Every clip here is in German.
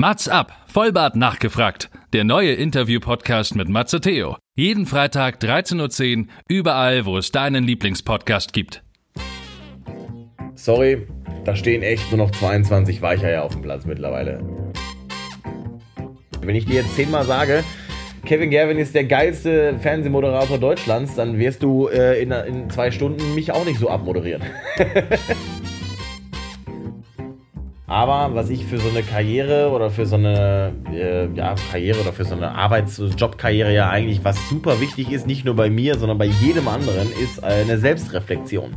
Mats ab, Vollbart nachgefragt. Der neue Interview-Podcast mit Matze Theo. Jeden Freitag 13.10 Uhr, überall, wo es deinen Lieblingspodcast gibt. Sorry, da stehen echt nur noch 22 Weicheier auf dem Platz mittlerweile. Wenn ich dir jetzt zehnmal sage, Kevin Gerwin ist der geilste Fernsehmoderator Deutschlands, dann wirst du äh, in, in zwei Stunden mich auch nicht so abmoderieren. Aber was ich für so eine Karriere oder für so eine äh, ja, Karriere oder für so eine Arbeits-Jobkarriere ja eigentlich was super wichtig ist, nicht nur bei mir, sondern bei jedem anderen, ist eine Selbstreflexion.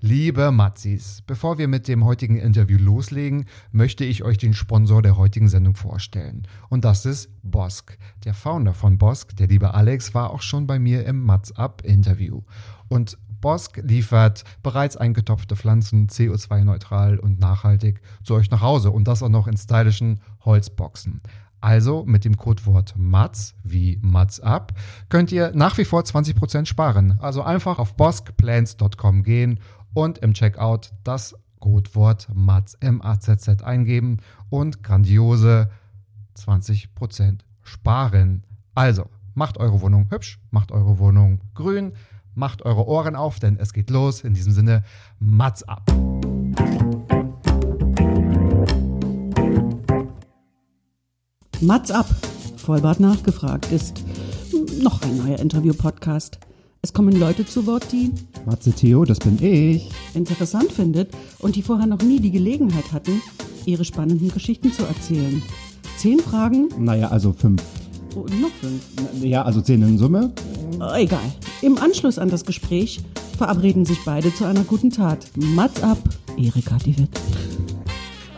Liebe Matzis, bevor wir mit dem heutigen Interview loslegen, möchte ich euch den Sponsor der heutigen Sendung vorstellen. Und das ist Bosk. Der Founder von Bosk, der liebe Alex, war auch schon bei mir im Mats Up Interview. Und Bosk liefert bereits eingetopfte Pflanzen CO2-neutral und nachhaltig zu euch nach Hause und das auch noch in stylischen Holzboxen. Also mit dem Codewort MATS wie MATS up könnt ihr nach wie vor 20% sparen. Also einfach auf boskplants.com gehen und im Checkout das Codewort MATZ, M-A-Z-Z eingeben und grandiose 20% sparen. Also macht eure Wohnung hübsch, macht eure Wohnung grün, macht eure Ohren auf, denn es geht los. In diesem Sinne, Mats ab. Mats ab. Vollbart nachgefragt ist noch ein neuer Interview-Podcast. Es kommen Leute zu Wort, die Matze Theo, das bin ich. interessant findet und die vorher noch nie die Gelegenheit hatten, ihre spannenden Geschichten zu erzählen. Zehn Fragen? Naja, also fünf. Oh, noch fünf. Ja, also zehn in Summe. Oh, egal. Im Anschluss an das Gespräch verabreden sich beide zu einer guten Tat. Mats ab, Erika die Witt.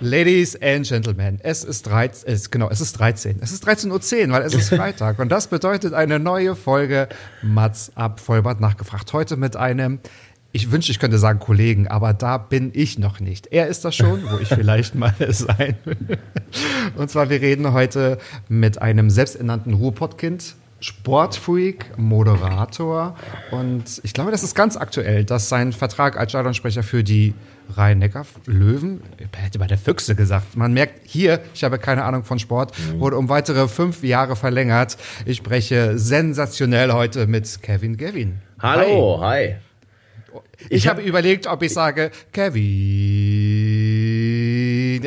Ladies and Gentlemen, es ist 13, es, genau, es ist 13. Es ist 13.10 Uhr, weil es ist Freitag. und das bedeutet eine neue Folge Mats ab Vollbart nachgefragt. Heute mit einem, ich wünschte, ich könnte sagen Kollegen, aber da bin ich noch nicht. Er ist das schon, wo ich vielleicht mal sein will. Und zwar, wir reden heute mit einem selbsternannten Ruhrpottkind, Sportfreak, Moderator und ich glaube, das ist ganz aktuell, dass sein Vertrag als Stadionsprecher für die Rhein-Neckar-Löwen, ich hätte bei der Füchse gesagt, man merkt hier, ich habe keine Ahnung von Sport, wurde um weitere fünf Jahre verlängert. Ich spreche sensationell heute mit Kevin Gavin. Hallo, hi. hi. Ich, ich habe hab überlegt, ob ich sage, Kevin,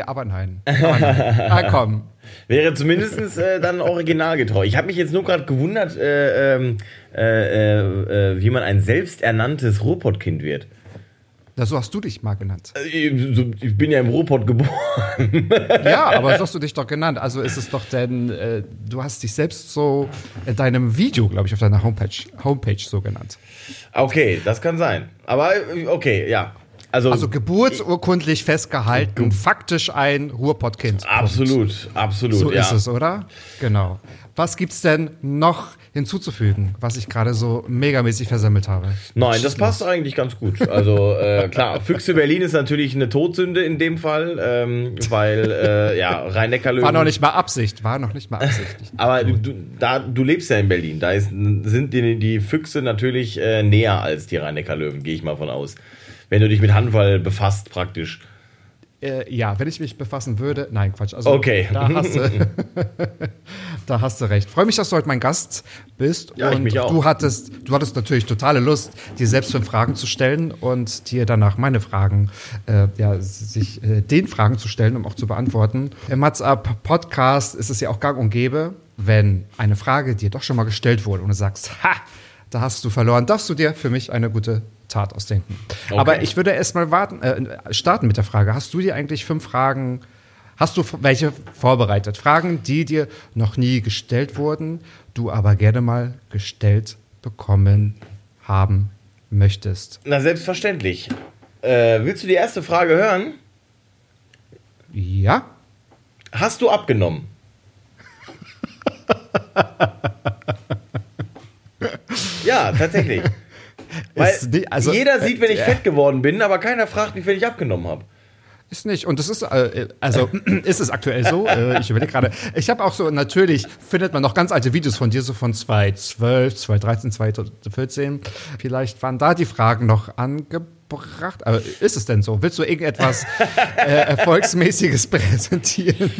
aber nein. Aber nein. ah, komm, Wäre zumindest äh, dann originalgetreu. Ich habe mich jetzt nur gerade gewundert, äh, ähm, äh, äh, wie man ein selbsternanntes Ruhrpottkind wird. Na, so hast du dich mal genannt. Äh, ich bin ja im Ruhrpott geboren. ja, aber so hast du dich doch genannt. Also ist es doch denn, äh, du hast dich selbst so in deinem Video, glaube ich, auf deiner Homepage, Homepage so genannt. Okay, das kann sein. Aber okay, ja. Also, also geburtsurkundlich festgehalten, faktisch ein Ruhrpottkind. Absolut, absolut. So ja. ist es, oder? Genau. Was gibt's denn noch hinzuzufügen, was ich gerade so megamäßig versammelt habe? Nein, das passt eigentlich ganz gut. Also äh, klar, Füchse Berlin ist natürlich eine Todsünde in dem Fall, ähm, weil äh, ja Rhein-Neckar-Löwen war noch nicht mal Absicht, war noch nicht mal Absicht. Aber du, da du lebst ja in Berlin, da ist, sind die, die Füchse natürlich äh, näher als die Rhein-Neckar-Löwen, gehe ich mal von aus wenn du dich mit Handball befasst, praktisch. Äh, ja, wenn ich mich befassen würde. Nein, Quatsch. Also, okay. Da hast du, da hast du recht. Freue mich, dass du heute mein Gast bist. Ja, und ich mich auch. Du hattest, du hattest natürlich totale Lust, dir selbst fünf Fragen zu stellen und dir danach meine Fragen, äh, ja, sich äh, den Fragen zu stellen, um auch zu beantworten. Im Mats Up Podcast ist es ja auch gang und gäbe, wenn eine Frage dir doch schon mal gestellt wurde und du sagst, ha, da hast du verloren, darfst du dir für mich eine gute Tat ausdenken. Okay. Aber ich würde erst mal warten, äh, starten mit der Frage. Hast du dir eigentlich fünf Fragen, hast du welche vorbereitet? Fragen, die dir noch nie gestellt wurden, du aber gerne mal gestellt bekommen haben möchtest? Na, selbstverständlich. Äh, willst du die erste Frage hören? Ja. Hast du abgenommen? ja, tatsächlich. Weil nicht, also, jeder sieht, wenn ich äh, fett geworden bin, aber keiner fragt mich, wenn ich abgenommen habe. Ist nicht. Und das ist, äh, also ist es aktuell so. Äh, ich überlege gerade. Ich habe auch so, natürlich findet man noch ganz alte Videos von dir, so von 2012, 2013, 2014. Vielleicht waren da die Fragen noch angebracht gebracht. Aber ist es denn so? Willst du irgendetwas äh, Erfolgsmäßiges präsentieren?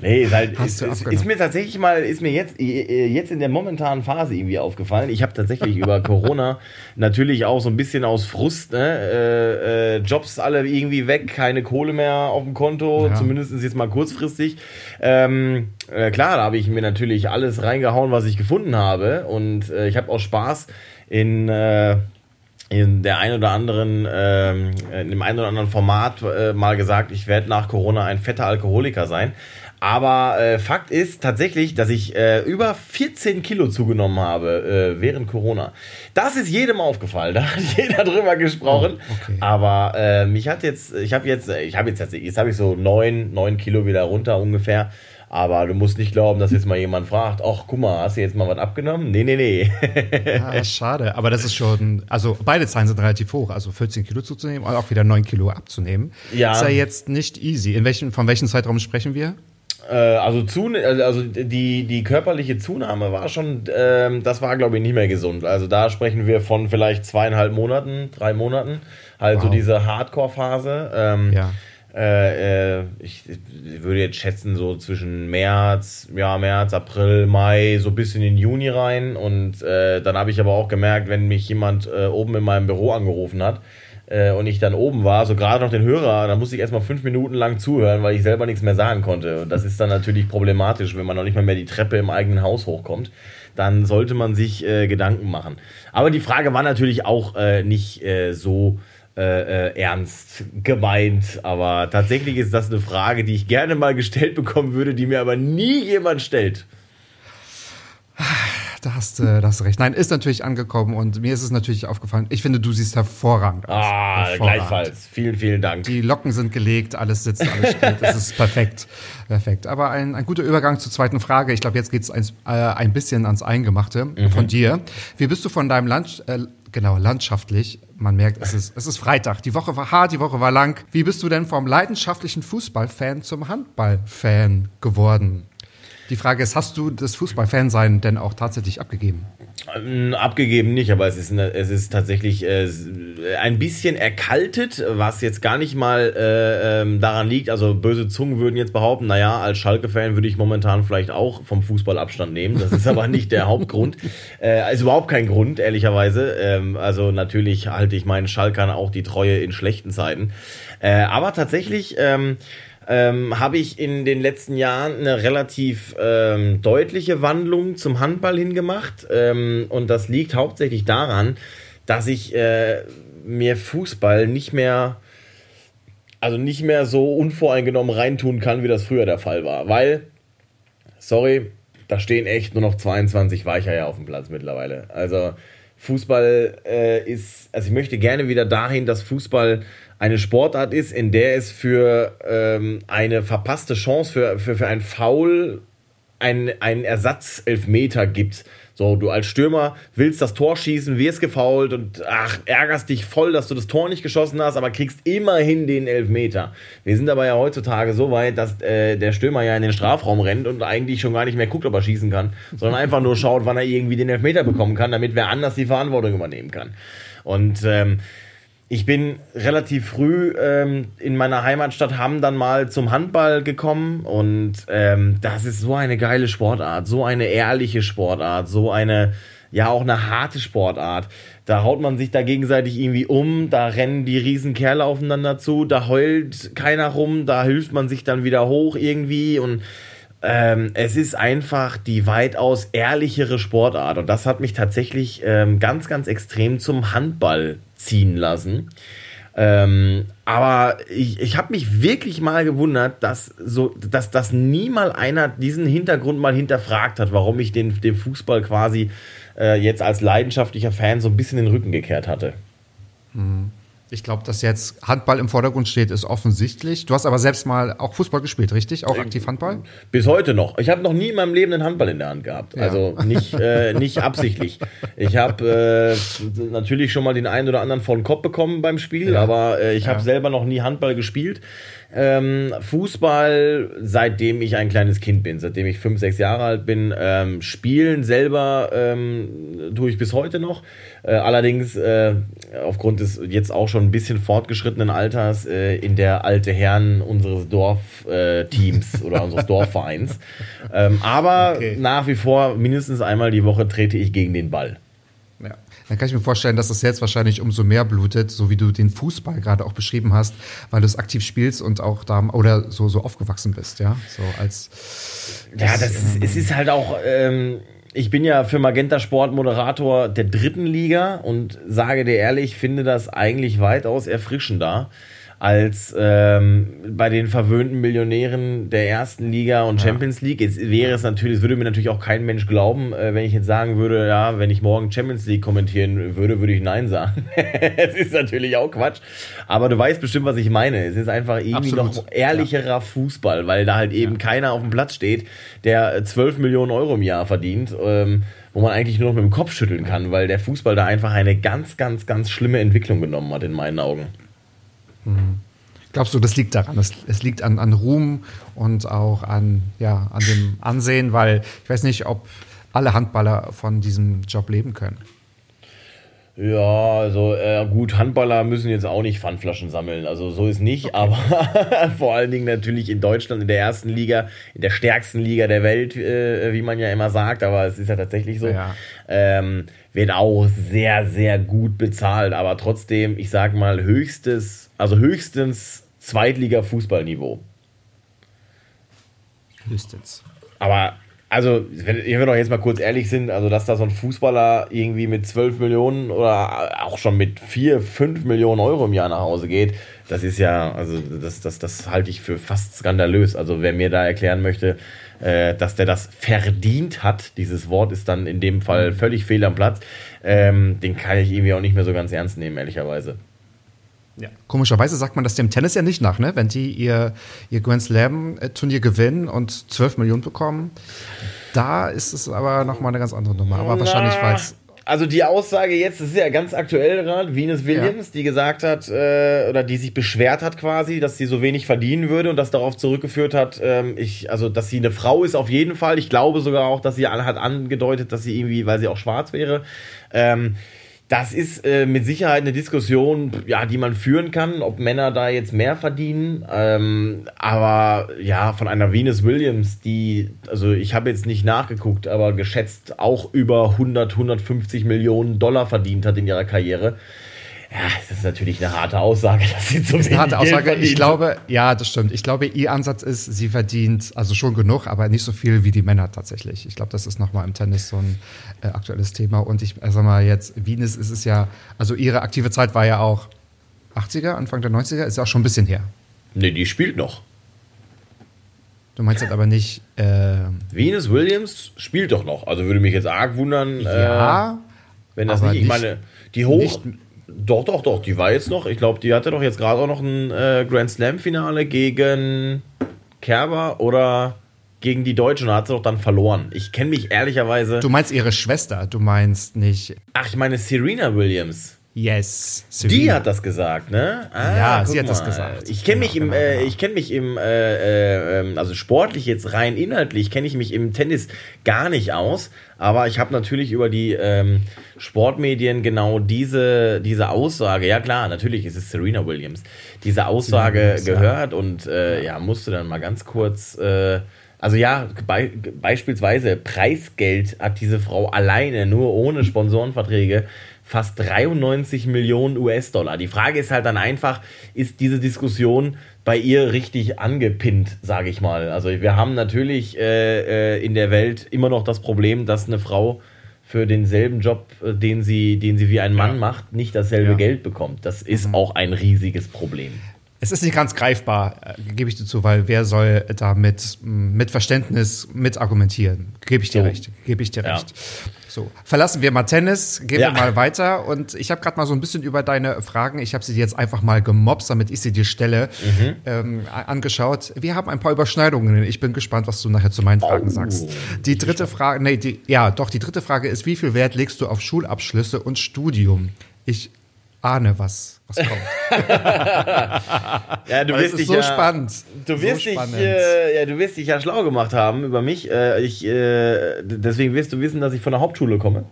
nee, ist halt, ist, ist, ist, mir tatsächlich mal, ist mir jetzt, jetzt in der momentanen Phase irgendwie aufgefallen. Ich habe tatsächlich über Corona natürlich auch so ein bisschen aus Frust, ne, äh, äh, Jobs alle irgendwie weg, keine Kohle mehr auf dem Konto, ja. zumindest jetzt mal kurzfristig. Ähm, äh, klar, da habe ich mir natürlich alles reingehauen, was ich gefunden habe und äh, ich habe auch Spaß in äh, in der ein oder anderen, ähm, in dem einen oder anderen Format äh, mal gesagt, ich werde nach Corona ein fetter Alkoholiker sein. Aber äh, Fakt ist tatsächlich, dass ich äh, über 14 Kilo zugenommen habe äh, während Corona. Das ist jedem aufgefallen. Da hat jeder drüber gesprochen. Oh, okay. Aber äh, mich hat jetzt, ich habe jetzt, ich habe jetzt, jetzt habe ich so neun, neun Kilo wieder runter ungefähr. Aber du musst nicht glauben, dass jetzt mal jemand fragt, ach, guck mal, hast du jetzt mal was abgenommen? Nee, nee, nee. ja, schade. Aber das ist schon, also beide Zahlen sind relativ hoch. Also 14 Kilo zuzunehmen und auch wieder 9 Kilo abzunehmen. Ja. Ist ja jetzt nicht easy. In welchen, von welchem Zeitraum sprechen wir? Äh, also, zu, also die, die körperliche Zunahme war schon, äh, das war glaube ich nicht mehr gesund. Also da sprechen wir von vielleicht zweieinhalb Monaten, drei Monaten. Also wow. diese Hardcore-Phase. Ähm, ja. Äh, äh, ich, ich, würde jetzt schätzen, so zwischen März, ja, März, April, Mai, so bis in den Juni rein. Und äh, dann habe ich aber auch gemerkt, wenn mich jemand äh, oben in meinem Büro angerufen hat äh, und ich dann oben war, so gerade noch den Hörer, dann musste ich erstmal fünf Minuten lang zuhören, weil ich selber nichts mehr sagen konnte. Und das ist dann natürlich problematisch, wenn man noch nicht mal mehr die Treppe im eigenen Haus hochkommt. Dann sollte man sich äh, Gedanken machen. Aber die Frage war natürlich auch nicht so äh, äh, ernst gemeint. Aber tatsächlich ist das eine Frage, die ich gerne mal gestellt bekommen würde, die mir aber nie jemand stellt. Da hast, äh, da hast du recht. Nein, ist natürlich angekommen und mir ist es natürlich aufgefallen. Ich finde, du siehst hervorragend aus. Ah, hervorragend. gleichfalls. Vielen, vielen Dank. Die Locken sind gelegt, alles sitzt, alles steht. Es ist perfekt. Perfekt. Aber ein, ein guter Übergang zur zweiten Frage. Ich glaube, jetzt geht es ein, äh, ein bisschen ans Eingemachte mhm. von dir. Wie bist du von deinem Land, äh, genau, landschaftlich man merkt, es ist, es ist Freitag. Die Woche war hart, die Woche war lang. Wie bist du denn vom leidenschaftlichen Fußballfan zum Handballfan geworden? Die Frage ist, hast du das Fußballfansein denn auch tatsächlich abgegeben? Ähm, abgegeben nicht, aber es ist, es ist tatsächlich äh, ein bisschen erkaltet, was jetzt gar nicht mal äh, ähm, daran liegt. Also böse Zungen würden jetzt behaupten, naja, als Schalke-Fan würde ich momentan vielleicht auch vom Fußball Abstand nehmen. Das ist aber nicht der Hauptgrund. Äh, also überhaupt kein Grund, ehrlicherweise. Ähm, also natürlich halte ich meinen Schalkern auch die Treue in schlechten Zeiten. Äh, aber tatsächlich... Ähm, ähm, habe ich in den letzten Jahren eine relativ ähm, deutliche Wandlung zum Handball hingemacht. Ähm, und das liegt hauptsächlich daran, dass ich äh, mir Fußball nicht mehr, also nicht mehr so unvoreingenommen reintun kann, wie das früher der Fall war. Weil, sorry, da stehen echt nur noch 22 Weicher auf dem Platz mittlerweile. Also Fußball äh, ist, also ich möchte gerne wieder dahin, dass Fußball eine Sportart ist, in der es für ähm, eine verpasste Chance, für, für, für ein Foul einen, einen Ersatzelfmeter gibt. So, du als Stürmer willst das Tor schießen, wirst gefault und ach, ärgerst dich voll, dass du das Tor nicht geschossen hast, aber kriegst immerhin den Elfmeter. Wir sind aber ja heutzutage so weit, dass äh, der Stürmer ja in den Strafraum rennt und eigentlich schon gar nicht mehr guckt, ob er schießen kann, sondern einfach nur schaut, wann er irgendwie den Elfmeter bekommen kann, damit wer anders die Verantwortung übernehmen kann. Und ähm, ich bin relativ früh ähm, in meiner Heimatstadt Hamm dann mal zum Handball gekommen und ähm, das ist so eine geile Sportart, so eine ehrliche Sportart, so eine, ja auch eine harte Sportart. Da haut man sich da gegenseitig irgendwie um, da rennen die Riesenkerle aufeinander zu, da heult keiner rum, da hilft man sich dann wieder hoch irgendwie und ähm, es ist einfach die weitaus ehrlichere Sportart und das hat mich tatsächlich ähm, ganz, ganz extrem zum Handball ziehen lassen. Ähm, aber ich, ich habe mich wirklich mal gewundert, dass so, dass, dass nie mal einer diesen Hintergrund mal hinterfragt hat, warum ich den, dem Fußball quasi äh, jetzt als leidenschaftlicher Fan so ein bisschen den Rücken gekehrt hatte. Hm. Ich glaube, dass jetzt Handball im Vordergrund steht, ist offensichtlich. Du hast aber selbst mal auch Fußball gespielt, richtig? Auch aktiv Handball? Bis heute noch. Ich habe noch nie in meinem Leben einen Handball in der Hand gehabt. Ja. Also nicht, äh, nicht absichtlich. Ich habe äh, natürlich schon mal den einen oder anderen vor den Kopf bekommen beim Spiel, ja. aber äh, ich ja. habe selber noch nie Handball gespielt. Ähm, Fußball, seitdem ich ein kleines Kind bin, seitdem ich fünf, sechs Jahre alt bin, ähm, spielen selber ähm, tue ich bis heute noch. Äh, allerdings äh, aufgrund des jetzt auch schon ein bisschen fortgeschrittenen Alters äh, in der alte Herren unseres Dorfteams oder unseres Dorfvereins. Ähm, aber okay. nach wie vor mindestens einmal die Woche trete ich gegen den Ball. Dann kann ich mir vorstellen, dass das jetzt wahrscheinlich umso mehr blutet, so wie du den Fußball gerade auch beschrieben hast, weil du es aktiv spielst und auch da oder so, so aufgewachsen bist, ja. So als. Das, ja, das ist, ähm, es ist halt auch. Ähm, ich bin ja für Magenta Sport Moderator der dritten Liga und sage dir ehrlich, finde das eigentlich weitaus erfrischender als ähm, bei den verwöhnten Millionären der ersten Liga und Champions League. Jetzt wäre es natürlich, es würde mir natürlich auch kein Mensch glauben, äh, wenn ich jetzt sagen würde, ja, wenn ich morgen Champions League kommentieren würde, würde ich Nein sagen. Es ist natürlich auch Quatsch. Aber du weißt bestimmt, was ich meine. Es ist einfach irgendwie Absolut. noch ehrlicherer ja. Fußball, weil da halt eben ja. keiner auf dem Platz steht, der 12 Millionen Euro im Jahr verdient. Ähm, wo man eigentlich nur noch mit dem Kopf schütteln kann, weil der Fußball da einfach eine ganz, ganz, ganz schlimme Entwicklung genommen hat, in meinen Augen. Mhm. Glaubst du, das liegt daran? Es, es liegt an, an Ruhm und auch an, ja, an dem Ansehen, weil ich weiß nicht, ob alle Handballer von diesem Job leben können. Ja, also äh, gut, Handballer müssen jetzt auch nicht Pfandflaschen sammeln. Also so ist nicht, okay. aber vor allen Dingen natürlich in Deutschland in der ersten Liga, in der stärksten Liga der Welt, äh, wie man ja immer sagt, aber es ist ja tatsächlich so, ja. Ähm, wird auch sehr, sehr gut bezahlt, aber trotzdem, ich sag mal, höchstes, also höchstens Zweitliga-Fußballniveau. Höchstens. Aber also, wenn, wir doch jetzt mal kurz ehrlich sind, also dass da so ein Fußballer irgendwie mit 12 Millionen oder auch schon mit 4, 5 Millionen Euro im Jahr nach Hause geht, das ist ja, also das, das, das halte ich für fast skandalös. Also wer mir da erklären möchte, äh, dass der das verdient hat, dieses Wort ist dann in dem Fall völlig fehl am Platz, ähm, den kann ich irgendwie auch nicht mehr so ganz ernst nehmen, ehrlicherweise. Ja. Komischerweise sagt man das dem Tennis ja nicht nach, ne? Wenn die ihr, ihr Grand Slam-Turnier gewinnen und 12 Millionen bekommen, da ist es aber nochmal eine ganz andere Nummer. Aber Na, wahrscheinlich, weil es. Also die Aussage jetzt, das ist ja ganz aktuell gerade, Venus Williams, ja. die gesagt hat, äh, oder die sich beschwert hat quasi, dass sie so wenig verdienen würde und das darauf zurückgeführt hat, ähm, ich, also dass sie eine Frau ist auf jeden Fall. Ich glaube sogar auch, dass sie hat angedeutet, dass sie irgendwie, weil sie auch schwarz wäre, ähm, das ist äh, mit Sicherheit eine Diskussion, ja, die man führen kann, ob Männer da jetzt mehr verdienen. Ähm, aber ja, von einer Venus Williams, die, also ich habe jetzt nicht nachgeguckt, aber geschätzt auch über 100, 150 Millionen Dollar verdient hat in ihrer Karriere. Ja, das ist natürlich eine harte Aussage, dass sie so ist eine harte Aussage. Ich glaube, ja, das stimmt. Ich glaube, ihr Ansatz ist, sie verdient also schon genug, aber nicht so viel wie die Männer tatsächlich. Ich glaube, das ist nochmal im Tennis so ein äh, aktuelles Thema. Und ich sag mal jetzt, Venus ist es ja, also ihre aktive Zeit war ja auch 80er, Anfang der 90er, ist auch schon ein bisschen her. Nee, die spielt noch. Du meinst das aber nicht. Äh, Venus Williams spielt doch noch. Also würde mich jetzt arg wundern, ja, äh, wenn das nicht, ich meine, die hoch. Nicht, doch, doch, doch, die war jetzt noch. Ich glaube, die hatte doch jetzt gerade auch noch ein äh, Grand Slam-Finale gegen Kerber oder gegen die Deutschen und hat sie doch dann verloren. Ich kenne mich ehrlicherweise. Du meinst ihre Schwester, du meinst nicht. Ach, ich meine Serena Williams. Yes. Serena. Die hat das gesagt, ne? Ah, ja, sie hat mal. das gesagt. Ich kenne mich, im, genau, äh, genau. ich kenn mich im, äh, äh, ähm, also sportlich jetzt rein inhaltlich, kenne ich mich im Tennis gar nicht aus. Aber ich habe natürlich über die ähm, Sportmedien genau diese, diese Aussage, ja klar, natürlich ist es Serena Williams, diese Aussage Williams, gehört ja. und äh, ja, musste dann mal ganz kurz. Äh, also ja, be beispielsweise Preisgeld hat diese Frau alleine, nur ohne Sponsorenverträge, fast 93 Millionen US-Dollar. Die Frage ist halt dann einfach, ist diese Diskussion bei ihr richtig angepinnt, sage ich mal. Also wir haben natürlich äh, äh, in der Welt immer noch das Problem, dass eine Frau für denselben Job, äh, den sie, den sie wie ein Mann ja. macht, nicht dasselbe ja. Geld bekommt. Das ist mhm. auch ein riesiges Problem. Es ist nicht ganz greifbar, äh, gebe ich dir zu, weil wer soll da mit, mit Verständnis mit argumentieren? Gebe ich dir so. recht. Gebe ich dir ja. recht. So, verlassen wir mal Tennis, gehen ja. wir mal weiter. Und ich habe gerade mal so ein bisschen über deine Fragen, ich habe sie jetzt einfach mal gemobst, damit ich sie dir stelle, mhm. ähm, angeschaut. Wir haben ein paar Überschneidungen. Ich bin gespannt, was du nachher zu meinen Fragen oh, sagst. Die dritte Frage, nee, die, ja, doch, die dritte Frage ist, wie viel Wert legst du auf Schulabschlüsse und Studium? Ich ahne, was, was kommt. ja, du wirst dich so ja, spannend. Du wirst, so dich, äh, ja, du wirst dich ja schlau gemacht haben über mich. Äh, ich, äh, deswegen wirst du wissen, dass ich von der Hauptschule komme.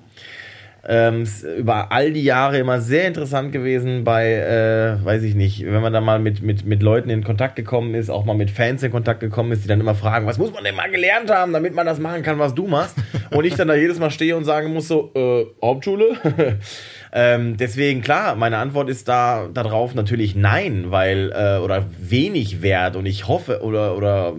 Ähm, über all die Jahre immer sehr interessant gewesen bei, äh, weiß ich nicht, wenn man da mal mit, mit, mit Leuten in Kontakt gekommen ist, auch mal mit Fans in Kontakt gekommen ist, die dann immer fragen, was muss man denn mal gelernt haben, damit man das machen kann, was du machst. Und ich dann da jedes Mal stehe und sagen muss so, äh, Hauptschule? Ähm, deswegen, klar, meine Antwort ist da darauf natürlich nein, weil, äh, oder wenig wert und ich hoffe oder, oder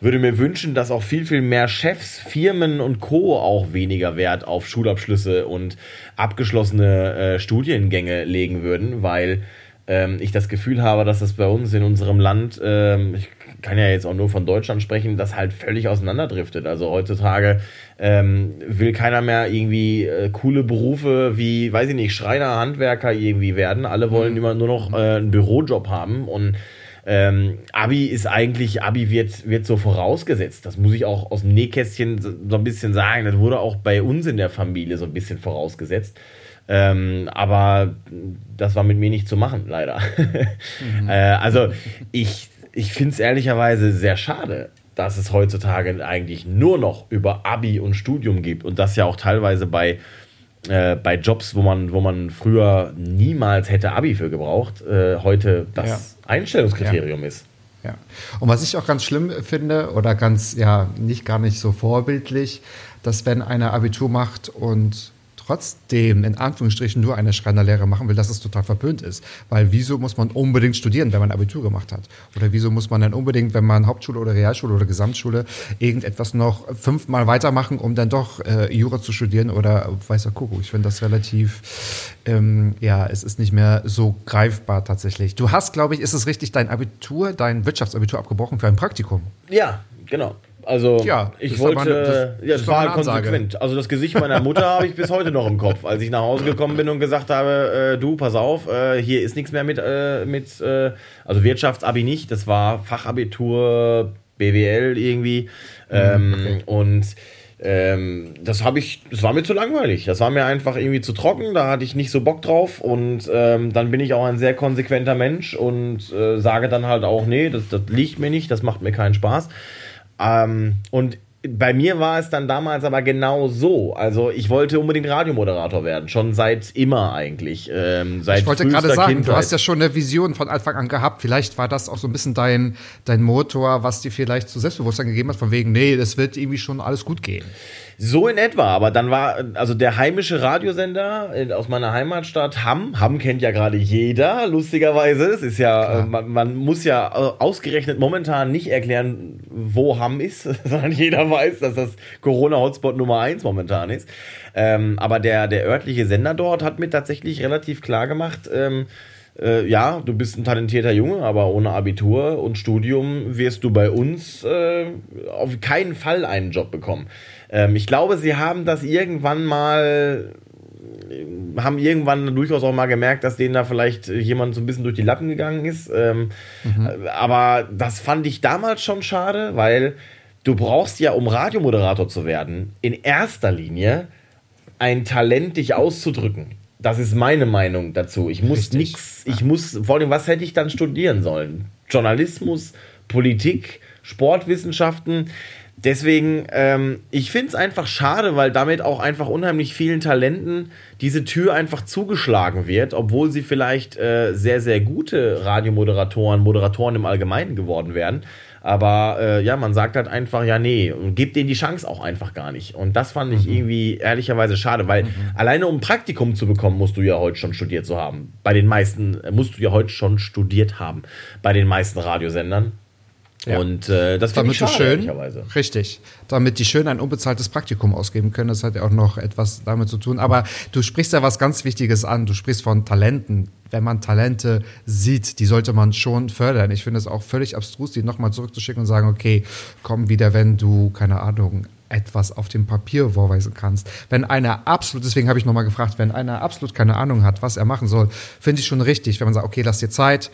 würde mir wünschen, dass auch viel, viel mehr Chefs, Firmen und Co. auch weniger Wert auf Schulabschlüsse und abgeschlossene äh, Studiengänge legen würden, weil ähm, ich das Gefühl habe, dass das bei uns in unserem Land, ähm, ich kann ja jetzt auch nur von Deutschland sprechen, das halt völlig auseinanderdriftet. Also heutzutage ähm, will keiner mehr irgendwie äh, coole Berufe wie, weiß ich nicht, Schreiner, Handwerker irgendwie werden. Alle wollen mhm. immer nur noch äh, einen Bürojob haben und ähm, Abi ist eigentlich, Abi wird, wird so vorausgesetzt. Das muss ich auch aus dem Nähkästchen so, so ein bisschen sagen. Das wurde auch bei uns in der Familie so ein bisschen vorausgesetzt. Ähm, aber das war mit mir nicht zu machen, leider. Mhm. äh, also ich, ich finde es ehrlicherweise sehr schade, dass es heutzutage eigentlich nur noch über Abi und Studium gibt und das ja auch teilweise bei, äh, bei Jobs, wo man, wo man früher niemals hätte Abi für gebraucht, äh, heute das ja. Einstellungskriterium ja. ist. Ja. Und was ich auch ganz schlimm finde oder ganz, ja, nicht gar nicht so vorbildlich, dass wenn einer Abitur macht und trotzdem in Anführungsstrichen nur eine Schreinerlehre machen will, dass es total verpönt ist. Weil wieso muss man unbedingt studieren, wenn man Abitur gemacht hat? Oder wieso muss man dann unbedingt, wenn man Hauptschule oder Realschule oder Gesamtschule irgendetwas noch fünfmal weitermachen, um dann doch äh, Jura zu studieren oder weißer Kuckuck? Ich finde das relativ, ähm, ja, es ist nicht mehr so greifbar tatsächlich. Du hast, glaube ich, ist es richtig, dein Abitur, dein Wirtschaftsabitur abgebrochen für ein Praktikum? Ja, genau. Also ja, ich wollte, eine, das, ja, das war konsequent. Also das Gesicht meiner Mutter habe ich bis heute noch im Kopf, als ich nach Hause gekommen bin und gesagt habe, äh, du, pass auf, äh, hier ist nichts mehr mit, äh, mit äh, also Wirtschaftsabi nicht, das war Fachabitur, BWL irgendwie. Ähm, okay. Und ähm, das habe ich, das war mir zu langweilig. Das war mir einfach irgendwie zu trocken, da hatte ich nicht so Bock drauf und ähm, dann bin ich auch ein sehr konsequenter Mensch und äh, sage dann halt auch, nee, das, das liegt mir nicht, das macht mir keinen Spaß. Ähm, und bei mir war es dann damals aber genau so. Also ich wollte unbedingt Radiomoderator werden, schon seit immer eigentlich. Ähm, seit ich wollte gerade sagen, Kindheit. du hast ja schon eine Vision von Anfang an gehabt. Vielleicht war das auch so ein bisschen dein, dein Motor, was dir vielleicht zu Selbstbewusstsein gegeben hat, von wegen, nee, das wird irgendwie schon alles gut gehen. So in etwa, aber dann war, also der heimische Radiosender aus meiner Heimatstadt Hamm, Hamm kennt ja gerade jeder, lustigerweise. Es ist ja, äh, man, man, muss ja äh, ausgerechnet momentan nicht erklären, wo Hamm ist, sondern jeder weiß, dass das Corona-Hotspot Nummer eins momentan ist. Ähm, aber der, der örtliche Sender dort hat mir tatsächlich relativ klar gemacht, ähm, äh, ja, du bist ein talentierter Junge, aber ohne Abitur und Studium wirst du bei uns äh, auf keinen Fall einen Job bekommen. Ähm, ich glaube, sie haben das irgendwann mal haben irgendwann durchaus auch mal gemerkt, dass denen da vielleicht jemand so ein bisschen durch die Lappen gegangen ist. Ähm, mhm. Aber das fand ich damals schon schade, weil du brauchst ja, um Radiomoderator zu werden, in erster Linie ein Talent, dich auszudrücken. Das ist meine Meinung dazu. Ich muss nichts, ich muss, vor allem, was hätte ich dann studieren sollen? Journalismus, Politik, Sportwissenschaften. Deswegen, ähm, ich finde es einfach schade, weil damit auch einfach unheimlich vielen Talenten diese Tür einfach zugeschlagen wird, obwohl sie vielleicht äh, sehr, sehr gute Radiomoderatoren, Moderatoren im Allgemeinen geworden werden. Aber äh, ja, man sagt halt einfach, ja, nee, und gibt denen die Chance auch einfach gar nicht. Und das fand ich mhm. irgendwie ehrlicherweise schade, weil mhm. alleine um ein Praktikum zu bekommen, musst du ja heute schon studiert zu haben. Bei den meisten, musst du ja heute schon studiert haben. Bei den meisten Radiosendern. Ja. Und äh, das damit du schön, richtig, damit die schön ein unbezahltes Praktikum ausgeben können. Das hat ja auch noch etwas damit zu tun. Aber du sprichst ja was ganz Wichtiges an. Du sprichst von Talenten. Wenn man Talente sieht, die sollte man schon fördern. Ich finde es auch völlig abstrus, die nochmal zurückzuschicken und sagen, okay, komm wieder, wenn du, keine Ahnung, etwas auf dem Papier vorweisen kannst. Wenn einer absolut, deswegen habe ich nochmal gefragt, wenn einer absolut keine Ahnung hat, was er machen soll, finde ich schon richtig, wenn man sagt, okay, lass dir Zeit,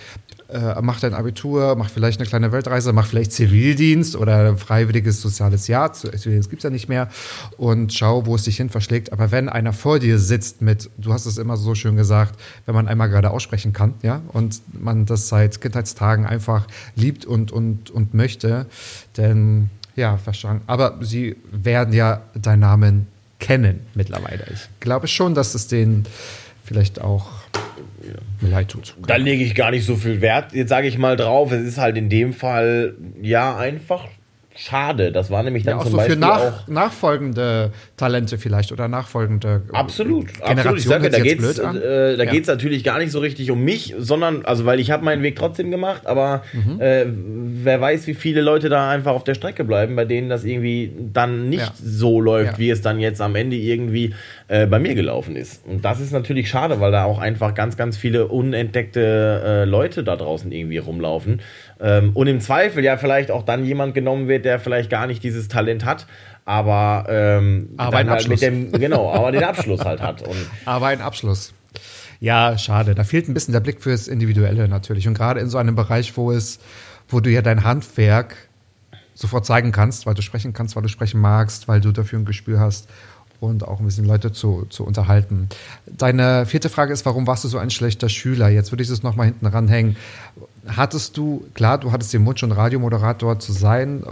äh, mach dein Abitur, mach vielleicht eine kleine Weltreise, mach vielleicht Zivildienst oder ein freiwilliges soziales Jahr, Zivildienst gibt es ja nicht mehr und schau, wo es dich hin verschlägt. Aber wenn einer vor dir sitzt mit, du hast es immer so schön gesagt, wenn man einmal gerade aussprechen kann, ja, und man das seit Kindheitstagen einfach liebt und, und, und möchte, dann ja, verstanden. Aber sie werden ja deinen Namen kennen mittlerweile. Ich glaube schon, dass es denen vielleicht auch leid tut. Da lege ich gar nicht so viel Wert, jetzt sage ich mal drauf. Es ist halt in dem Fall ja einfach schade. Das war nämlich dann ja, auch zum so Beispiel für nach, auch nachfolgende Talente vielleicht oder nachfolgende absolut, absolut. Ich sage, da geht's, äh, da ja. geht's natürlich gar nicht so richtig um mich, sondern also weil ich habe meinen Weg trotzdem gemacht, aber mhm. äh, wer weiß, wie viele Leute da einfach auf der Strecke bleiben, bei denen das irgendwie dann nicht ja. so läuft, wie es dann jetzt am Ende irgendwie äh, bei mir gelaufen ist. Und das ist natürlich schade, weil da auch einfach ganz, ganz viele unentdeckte äh, Leute da draußen irgendwie rumlaufen. Ähm, und im Zweifel ja vielleicht auch dann jemand genommen wird, der vielleicht gar nicht dieses Talent hat, aber, ähm, aber ein Abschluss. Halt dem, genau, aber den Abschluss halt hat. Und aber ein Abschluss. Ja, schade. Da fehlt ein bisschen der Blick fürs Individuelle natürlich. Und gerade in so einem Bereich, wo es, wo du ja dein Handwerk sofort zeigen kannst, weil du sprechen kannst, weil du sprechen magst, weil du dafür ein Gespür hast und auch ein bisschen Leute zu, zu unterhalten. Deine vierte Frage ist, warum warst du so ein schlechter Schüler? Jetzt würde ich es nochmal hinten ranhängen. Hattest du, klar, du hattest den Wunsch, schon Radiomoderator zu sein.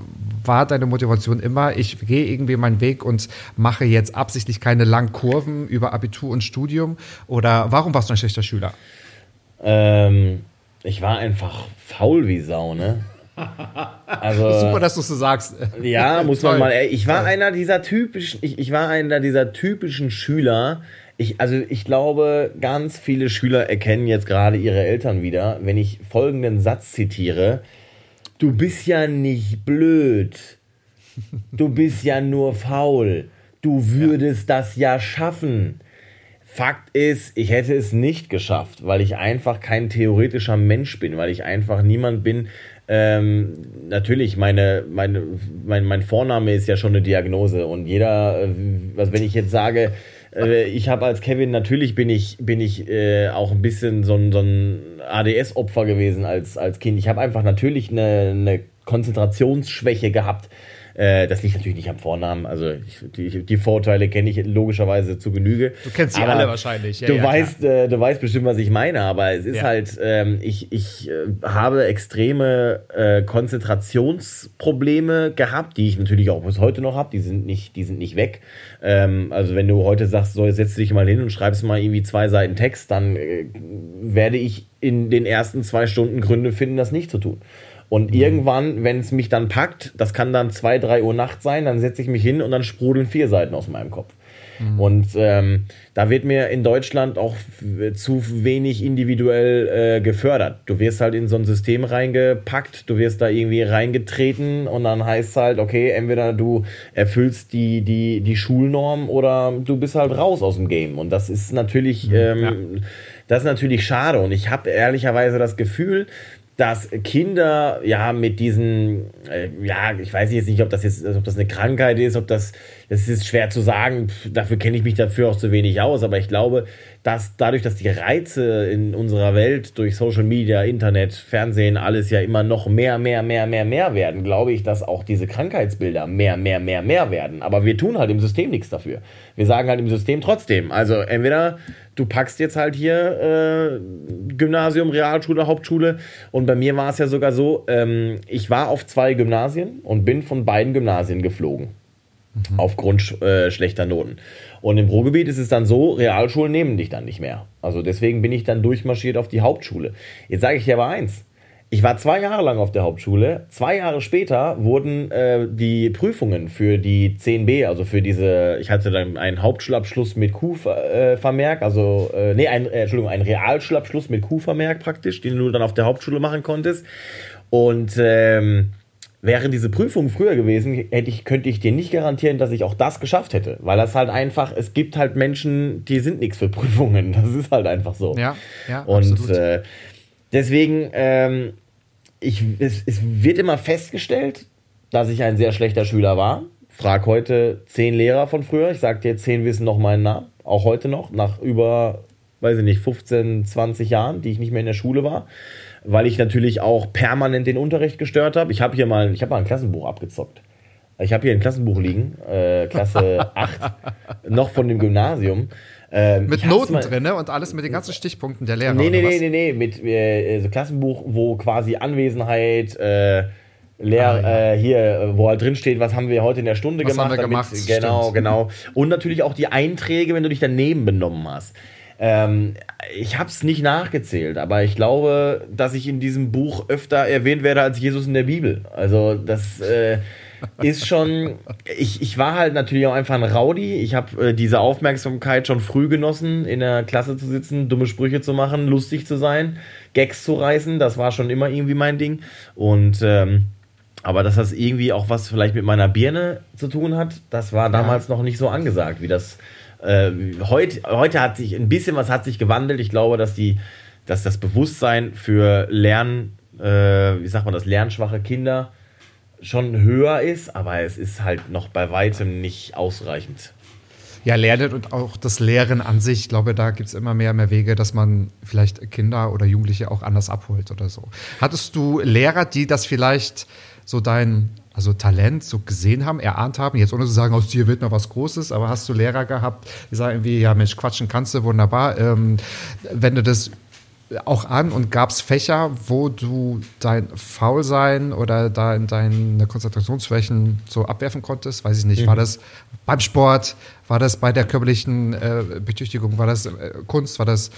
War deine Motivation immer, ich gehe irgendwie meinen Weg und mache jetzt absichtlich keine langen Kurven über Abitur und Studium? Oder warum warst du ein schlechter Schüler? Ähm, ich war einfach faul wie Sau, ne? Also, Super, dass du es so sagst. Ja, muss man mal. Ich war einer dieser typischen, ich, ich war einer dieser typischen Schüler. Ich, also ich glaube, ganz viele Schüler erkennen jetzt gerade ihre Eltern wieder, wenn ich folgenden Satz zitiere. Du bist ja nicht blöd. Du bist ja nur faul. Du würdest ja. das ja schaffen. Fakt ist, ich hätte es nicht geschafft, weil ich einfach kein theoretischer Mensch bin, weil ich einfach niemand bin, ähm, natürlich, meine, meine, mein, mein Vorname ist ja schon eine Diagnose und jeder, äh, also wenn ich jetzt sage, äh, ich habe als Kevin, natürlich bin ich, bin ich äh, auch ein bisschen so ein, so ein ADS-Opfer gewesen als, als Kind. Ich habe einfach natürlich eine, eine Konzentrationsschwäche gehabt äh, das liegt natürlich nicht am Vornamen. Also ich, die, die, Vorteile kenne ich logischerweise zu Genüge. Du kennst sie alle wahrscheinlich. Ja, du, ja, weißt, äh, du weißt bestimmt, was ich meine, aber es ist ja. halt, ähm, ich, ich äh, habe extreme äh, Konzentrationsprobleme gehabt, die ich natürlich auch bis heute noch habe. Die sind nicht, die sind nicht weg. Ähm, also wenn du heute sagst, so, setz dich mal hin und schreibst mal irgendwie zwei Seiten Text, dann äh, werde ich in den ersten zwei Stunden Gründe finden, das nicht zu tun. Und mhm. irgendwann, wenn es mich dann packt, das kann dann zwei, drei Uhr Nacht sein, dann setze ich mich hin und dann sprudeln vier Seiten aus meinem Kopf. Mhm. Und ähm, da wird mir in Deutschland auch zu wenig individuell äh, gefördert. Du wirst halt in so ein System reingepackt, du wirst da irgendwie reingetreten und dann heißt es halt, okay, entweder du erfüllst die, die, die Schulnorm oder du bist halt raus aus dem Game. Und das ist natürlich, mhm, ähm, ja. das ist natürlich schade. Und ich habe ehrlicherweise das Gefühl, dass Kinder ja mit diesen, äh, ja, ich weiß jetzt nicht, ob das jetzt, ob das eine Krankheit ist, ob das, das ist schwer zu sagen, dafür kenne ich mich dafür auch zu wenig aus, aber ich glaube, dass dadurch, dass die Reize in unserer Welt durch Social Media, Internet, Fernsehen, alles ja immer noch mehr, mehr, mehr, mehr, mehr werden, glaube ich, dass auch diese Krankheitsbilder mehr, mehr, mehr, mehr werden. Aber wir tun halt im System nichts dafür. Wir sagen halt im System trotzdem. Also entweder du packst jetzt halt hier äh, Gymnasium, Realschule, Hauptschule. Und bei mir war es ja sogar so, ähm, ich war auf zwei Gymnasien und bin von beiden Gymnasien geflogen. Mhm. Aufgrund äh, schlechter Noten. Und im Ruhrgebiet ist es dann so, Realschulen nehmen dich dann nicht mehr. Also deswegen bin ich dann durchmarschiert auf die Hauptschule. Jetzt sage ich dir aber eins. Ich war zwei Jahre lang auf der Hauptschule. Zwei Jahre später wurden äh, die Prüfungen für die 10b, also für diese, ich hatte dann einen Hauptschulabschluss mit Q-Vermerk, also, äh, nee, ein, äh, Entschuldigung, einen Realschulabschluss mit Q-Vermerk praktisch, den du dann auf der Hauptschule machen konntest. Und ähm, Wären diese Prüfungen früher gewesen, hätte ich, könnte ich dir nicht garantieren, dass ich auch das geschafft hätte. Weil das halt einfach, es gibt halt Menschen, die sind nichts für Prüfungen. Das ist halt einfach so. Ja, ja, Und äh, deswegen, ähm, ich, es, es wird immer festgestellt, dass ich ein sehr schlechter Schüler war. Frag heute zehn Lehrer von früher. Ich sag dir, zehn wissen noch meinen Namen. Auch heute noch, nach über, weiß ich nicht, 15, 20 Jahren, die ich nicht mehr in der Schule war weil ich natürlich auch permanent den Unterricht gestört habe. Ich habe hier mal, ich habe mal ein Klassenbuch abgezockt. Ich habe hier ein Klassenbuch liegen, äh, Klasse 8, noch von dem Gymnasium. Ähm, mit Noten mal, drin ne? und alles mit den ganzen Stichpunkten der Lehrer. Nee, nee, nee, nee, nee, mit äh, so Klassenbuch, wo quasi Anwesenheit, äh, Lehr, ah, ja. äh, hier, wo halt drin steht, was haben wir heute in der Stunde was gemacht. Haben wir damit, gemacht genau, stimmt. genau. Und natürlich auch die Einträge, wenn du dich daneben benommen hast. Ähm, ich habe es nicht nachgezählt, aber ich glaube, dass ich in diesem Buch öfter erwähnt werde als Jesus in der Bibel. Also das äh, ist schon. Ich, ich war halt natürlich auch einfach ein Rowdy. Ich habe äh, diese Aufmerksamkeit schon früh genossen, in der Klasse zu sitzen, dumme Sprüche zu machen, lustig zu sein, Gags zu reißen. Das war schon immer irgendwie mein Ding. Und ähm, aber dass das irgendwie auch was vielleicht mit meiner Birne zu tun hat, das war damals ja. noch nicht so angesagt, wie das äh, heute, heute hat sich ein bisschen was hat sich gewandelt. Ich glaube, dass die, dass das Bewusstsein für Lern, äh, wie sagt man das, lernschwache Kinder schon höher ist, aber es ist halt noch bei weitem nicht ausreichend. Ja, Lernen und auch das Lehren an sich, ich glaube, da gibt es immer mehr, mehr Wege, dass man vielleicht Kinder oder Jugendliche auch anders abholt oder so. Hattest du Lehrer, die das vielleicht so dein also Talent so gesehen haben, erahnt haben, jetzt ohne zu sagen, aus dir wird noch was Großes, aber hast du Lehrer gehabt, die sagen irgendwie, ja Mensch, quatschen kannst du, wunderbar. Ähm, wenn du das auch an und gab es Fächer, wo du dein Faulsein oder dein, deine Konzentrationsschwächen so abwerfen konntest? Weiß ich nicht. Mhm. War das beim Sport? War das bei der körperlichen äh, Betüchtigung? War das äh, Kunst? War das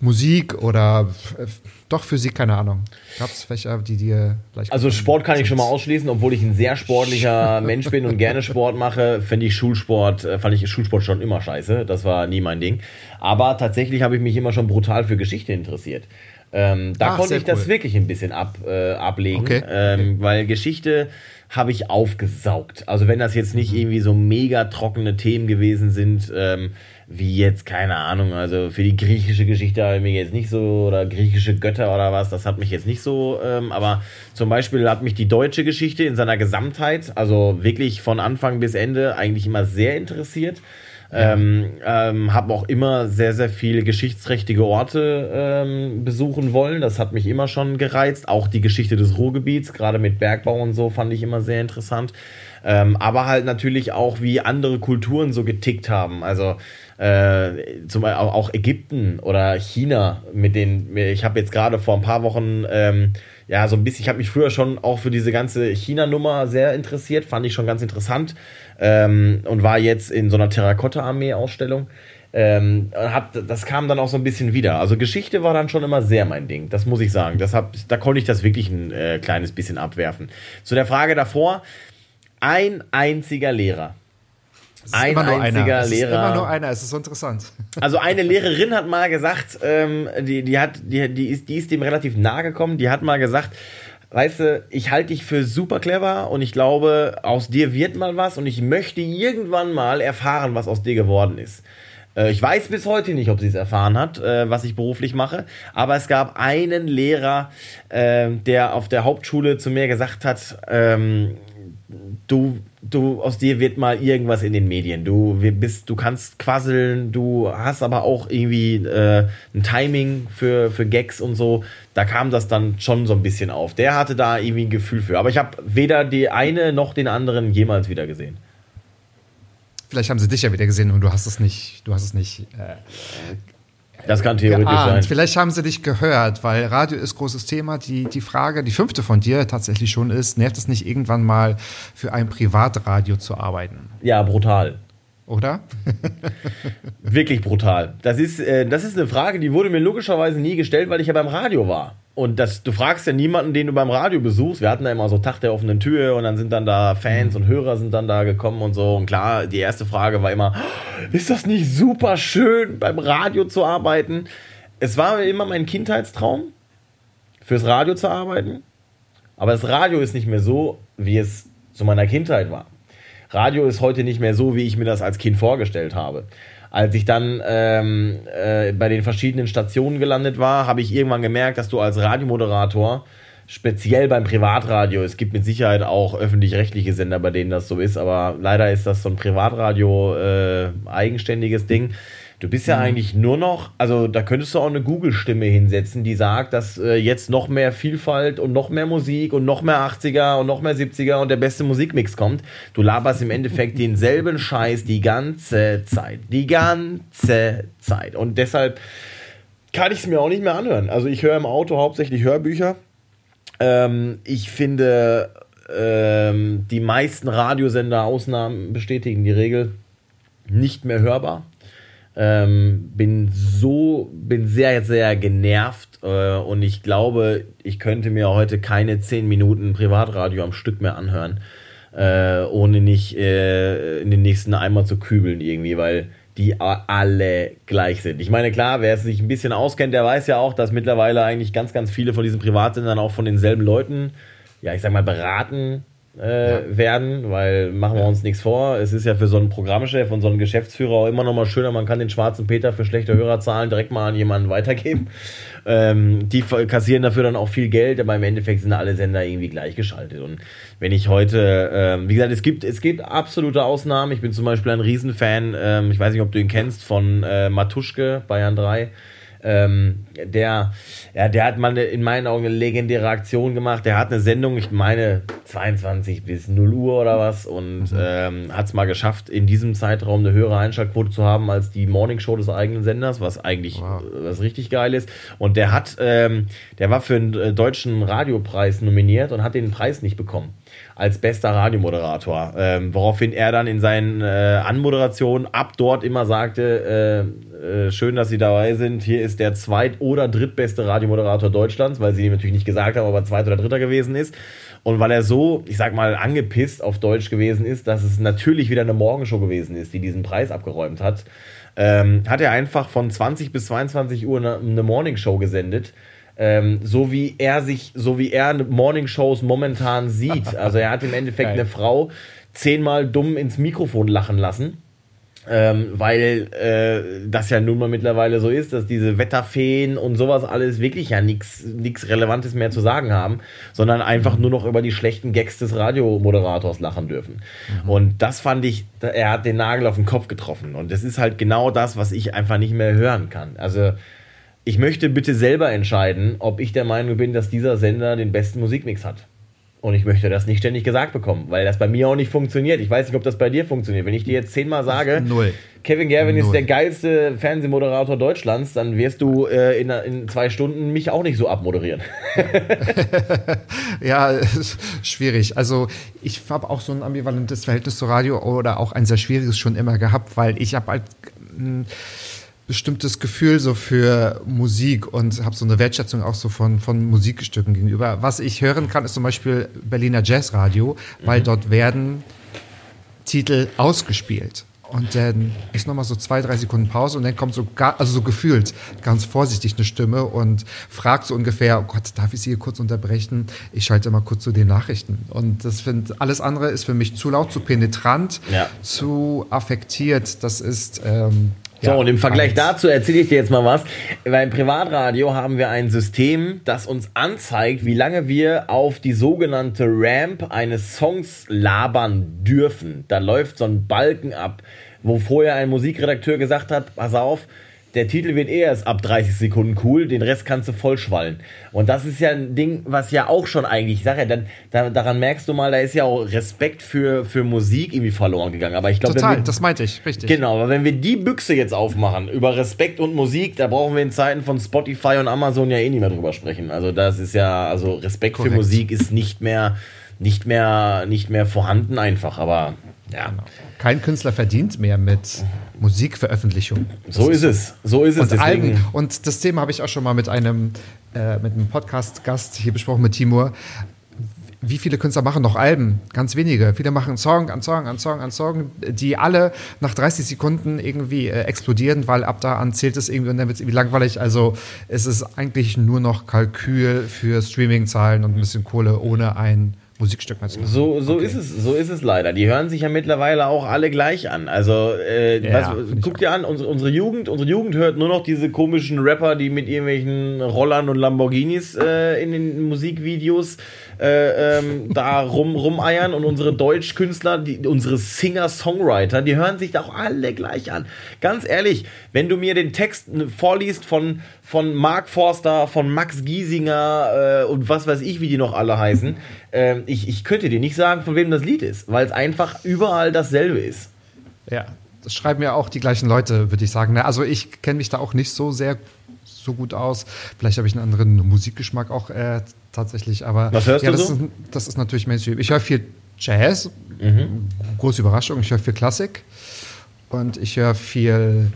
Musik oder äh, doch Physik, keine Ahnung. Gab es Fächer, die dir leicht Also Sport kann ich schon mal ausschließen, obwohl ich ein sehr sportlicher Mensch bin und gerne Sport mache, finde ich Schulsport, äh, fand ich Schulsport schon immer scheiße. Das war nie mein Ding. Aber tatsächlich habe ich mich immer schon brutal für Geschichte interessiert. Ähm, da Ach, konnte ich cool. das wirklich ein bisschen ab, äh, ablegen, okay. Ähm, okay. weil Geschichte habe ich aufgesaugt. Also wenn das jetzt nicht mhm. irgendwie so mega trockene Themen gewesen sind, ähm, wie jetzt, keine Ahnung, also für die griechische Geschichte habe ich mir jetzt nicht so, oder griechische Götter oder was, das hat mich jetzt nicht so, ähm, aber zum Beispiel hat mich die deutsche Geschichte in seiner Gesamtheit, also wirklich von Anfang bis Ende, eigentlich immer sehr interessiert. Ja. Ähm, ähm, habe auch immer sehr, sehr viele geschichtsträchtige Orte ähm, besuchen wollen. Das hat mich immer schon gereizt. Auch die Geschichte des Ruhrgebiets, gerade mit Bergbau und so, fand ich immer sehr interessant. Ähm, aber halt natürlich auch, wie andere Kulturen so getickt haben. Also äh, zum auch Ägypten oder China, mit denen ich habe jetzt gerade vor ein paar Wochen ähm, ja so ein bisschen, ich habe mich früher schon auch für diese ganze China-Nummer sehr interessiert, fand ich schon ganz interessant ähm, und war jetzt in so einer Terrakotta-Armee-Ausstellung. Ähm, hab, das kam dann auch so ein bisschen wieder. Also Geschichte war dann schon immer sehr mein Ding, das muss ich sagen. Das hab, da konnte ich das wirklich ein äh, kleines bisschen abwerfen. Zu der Frage davor, ein einziger Lehrer ein immer nur einziger einer. Lehrer. immer nur einer, es ist so interessant. Also eine Lehrerin hat mal gesagt, ähm, die, die, hat, die, die, ist, die ist dem relativ nahe gekommen, die hat mal gesagt, weißt du, ich halte dich für super clever und ich glaube, aus dir wird mal was und ich möchte irgendwann mal erfahren, was aus dir geworden ist. Äh, ich weiß bis heute nicht, ob sie es erfahren hat, äh, was ich beruflich mache, aber es gab einen Lehrer, äh, der auf der Hauptschule zu mir gesagt hat, ähm, du, du, aus dir wird mal irgendwas in den Medien. Du bist, du kannst quasseln, du hast aber auch irgendwie ein Timing für, für Gags und so. Da kam das dann schon so ein bisschen auf. Der hatte da irgendwie ein Gefühl für. Aber ich habe weder die eine noch den anderen jemals wieder gesehen. Vielleicht haben sie dich ja wieder gesehen und du hast es nicht, du hast es nicht äh, das kann theoretisch geahnt. sein. Vielleicht haben sie dich gehört, weil Radio ist großes Thema. Die, die Frage, die fünfte von dir tatsächlich schon ist, nervt es nicht irgendwann mal für ein Privatradio zu arbeiten? Ja, brutal. Oder? Wirklich brutal. Das ist, äh, das ist eine Frage, die wurde mir logischerweise nie gestellt, weil ich ja beim Radio war. Und das, du fragst ja niemanden, den du beim Radio besuchst. Wir hatten da immer so Tag der offenen Tür und dann sind dann da Fans mhm. und Hörer sind dann da gekommen und so. Und klar, die erste Frage war immer, ist das nicht super schön, beim Radio zu arbeiten? Es war immer mein Kindheitstraum, fürs Radio zu arbeiten. Aber das Radio ist nicht mehr so, wie es zu meiner Kindheit war. Radio ist heute nicht mehr so, wie ich mir das als Kind vorgestellt habe. Als ich dann ähm, äh, bei den verschiedenen Stationen gelandet war, habe ich irgendwann gemerkt, dass du als Radiomoderator, speziell beim Privatradio, es gibt mit Sicherheit auch öffentlich-rechtliche Sender, bei denen das so ist, aber leider ist das so ein Privatradio äh, eigenständiges Ding Du bist ja mhm. eigentlich nur noch, also da könntest du auch eine Google-Stimme hinsetzen, die sagt, dass äh, jetzt noch mehr Vielfalt und noch mehr Musik und noch mehr 80er und noch mehr 70er und der beste Musikmix kommt. Du laberst im Endeffekt denselben Scheiß die ganze Zeit. Die ganze Zeit. Und deshalb kann ich es mir auch nicht mehr anhören. Also ich höre im Auto hauptsächlich Hörbücher. Ähm, ich finde, ähm, die meisten Radiosender, Ausnahmen bestätigen die Regel, nicht mehr hörbar. Ähm, bin so, bin sehr, sehr genervt äh, und ich glaube, ich könnte mir heute keine 10 Minuten Privatradio am Stück mehr anhören, äh, ohne nicht äh, in den nächsten Eimer zu kübeln irgendwie, weil die alle gleich sind. Ich meine, klar, wer sich ein bisschen auskennt, der weiß ja auch, dass mittlerweile eigentlich ganz, ganz viele von diesen Privatsendern auch von denselben Leuten, ja, ich sag mal, beraten äh, ja. werden, weil machen wir uns nichts vor. Es ist ja für so einen Programmchef und so einen Geschäftsführer auch immer noch mal schöner, man kann den schwarzen Peter für schlechte Hörerzahlen direkt mal an jemanden weitergeben. Ähm, die kassieren dafür dann auch viel Geld, aber im Endeffekt sind alle Sender irgendwie gleichgeschaltet. Und wenn ich heute, ähm, wie gesagt, es gibt, es gibt absolute Ausnahmen. Ich bin zum Beispiel ein Riesenfan, ähm, ich weiß nicht, ob du ihn kennst, von äh, Matuschke, Bayern 3. Ähm, der, ja, der hat mal in meinen Augen eine legendäre Aktion gemacht. Der hat eine Sendung, ich meine 22 bis 0 Uhr oder was, und mhm. ähm, hat es mal geschafft, in diesem Zeitraum eine höhere Einschaltquote zu haben als die Morningshow des eigenen Senders, was eigentlich wow. was richtig geil ist. Und der hat, ähm, der war für einen äh, deutschen Radiopreis nominiert und hat den Preis nicht bekommen als bester Radiomoderator. Ähm, woraufhin er dann in seinen äh, Anmoderationen ab dort immer sagte, äh, äh, schön, dass Sie dabei sind, hier ist der zweit- oder drittbeste Radiomoderator Deutschlands, weil sie ihm natürlich nicht gesagt haben, ob er zweit oder dritter gewesen ist. Und weil er so, ich sag mal, angepisst auf Deutsch gewesen ist, dass es natürlich wieder eine Morgenshow gewesen ist, die diesen Preis abgeräumt hat, ähm, hat er einfach von 20 bis 22 Uhr eine, eine Morningshow gesendet ähm, so wie er sich, so wie er Morningshows momentan sieht. Also er hat im Endeffekt Geil. eine Frau zehnmal dumm ins Mikrofon lachen lassen. Ähm, weil äh, das ja nun mal mittlerweile so ist, dass diese Wetterfeen und sowas alles wirklich ja nichts Relevantes mehr zu sagen haben, sondern einfach nur noch über die schlechten Gags des Radiomoderators lachen dürfen. Mhm. Und das fand ich, er hat den Nagel auf den Kopf getroffen. Und das ist halt genau das, was ich einfach nicht mehr hören kann. Also ich möchte bitte selber entscheiden, ob ich der Meinung bin, dass dieser Sender den besten Musikmix hat. Und ich möchte das nicht ständig gesagt bekommen, weil das bei mir auch nicht funktioniert. Ich weiß nicht, ob das bei dir funktioniert. Wenn ich dir jetzt zehnmal sage, Null. Kevin Gerwin Null. ist der geilste Fernsehmoderator Deutschlands, dann wirst du äh, in, in, zwei Stunden mich auch nicht so abmoderieren. ja, schwierig. Also ich habe auch so ein ambivalentes Verhältnis zu Radio oder auch ein sehr schwieriges schon immer gehabt, weil ich habe halt bestimmtes Gefühl so für Musik und habe so eine Wertschätzung auch so von, von Musikstücken gegenüber. Was ich hören kann, ist zum Beispiel Berliner Jazzradio, weil mhm. dort werden Titel ausgespielt. Und dann ist nochmal so zwei, drei Sekunden Pause und dann kommt so, gar, also so gefühlt ganz vorsichtig eine Stimme und fragt so ungefähr, oh Gott, darf ich Sie hier kurz unterbrechen? Ich schalte mal kurz zu den Nachrichten. Und das finde, alles andere ist für mich zu laut, zu penetrant, ja. zu affektiert. Das ist, ähm, so, ja, und im Vergleich alles. dazu erzähle ich dir jetzt mal was. Beim Privatradio haben wir ein System, das uns anzeigt, wie lange wir auf die sogenannte Ramp eines Songs labern dürfen. Da läuft so ein Balken ab, wo vorher ein Musikredakteur gesagt hat, pass auf, der Titel wird eh erst ab 30 Sekunden cool, den Rest kannst du vollschwallen. Und das ist ja ein Ding, was ja auch schon eigentlich, ich sag ja, dann, da, daran merkst du mal, da ist ja auch Respekt für, für Musik irgendwie verloren gegangen. Aber ich glaube, Total, wir, das meinte ich, richtig. Genau, aber wenn wir die Büchse jetzt aufmachen über Respekt und Musik, da brauchen wir in Zeiten von Spotify und Amazon ja eh nicht mehr drüber sprechen. Also das ist ja, also Respekt Korrekt. für Musik ist nicht mehr, nicht mehr, nicht mehr vorhanden einfach, aber ja. Kein Künstler verdient mehr mit Musikveröffentlichung. So ist es. So ist es. Und, Alben, und das Thema habe ich auch schon mal mit einem, äh, mit einem Podcast-Gast hier besprochen, mit Timur. wie viele Künstler machen noch Alben? Ganz wenige. Viele machen Song an Song an Song an Song, die alle nach 30 Sekunden irgendwie äh, explodieren, weil ab da an zählt es irgendwie und dann wird es irgendwie langweilig. Also es ist eigentlich nur noch Kalkül für Streaming-Zahlen und ein bisschen Kohle ohne ein Musikstück zu machen. So, so okay. ist es, so ist es leider. Die hören sich ja mittlerweile auch alle gleich an. Also äh, ja, was, guck dir an, unsere, unsere Jugend, unsere Jugend hört nur noch diese komischen Rapper, die mit irgendwelchen Rollern und Lamborghinis äh, in den Musikvideos äh, ähm, da rum, rumeiern und unsere Deutschkünstler, die, unsere Singer-Songwriter, die hören sich da auch alle gleich an. Ganz ehrlich, wenn du mir den Text vorliest von, von Mark Forster, von Max Giesinger äh, und was weiß ich, wie die noch alle heißen, äh, ich, ich könnte dir nicht sagen, von wem das Lied ist, weil es einfach überall dasselbe ist. Ja, das schreiben ja auch die gleichen Leute, würde ich sagen. Also ich kenne mich da auch nicht so sehr so gut aus. Vielleicht habe ich einen anderen Musikgeschmack auch äh, tatsächlich. Aber Was hörst ja, du das, so? ist, das ist natürlich Mainstream. Ich höre viel Jazz, mhm. große Überraschung. Ich höre viel Klassik und ich höre viel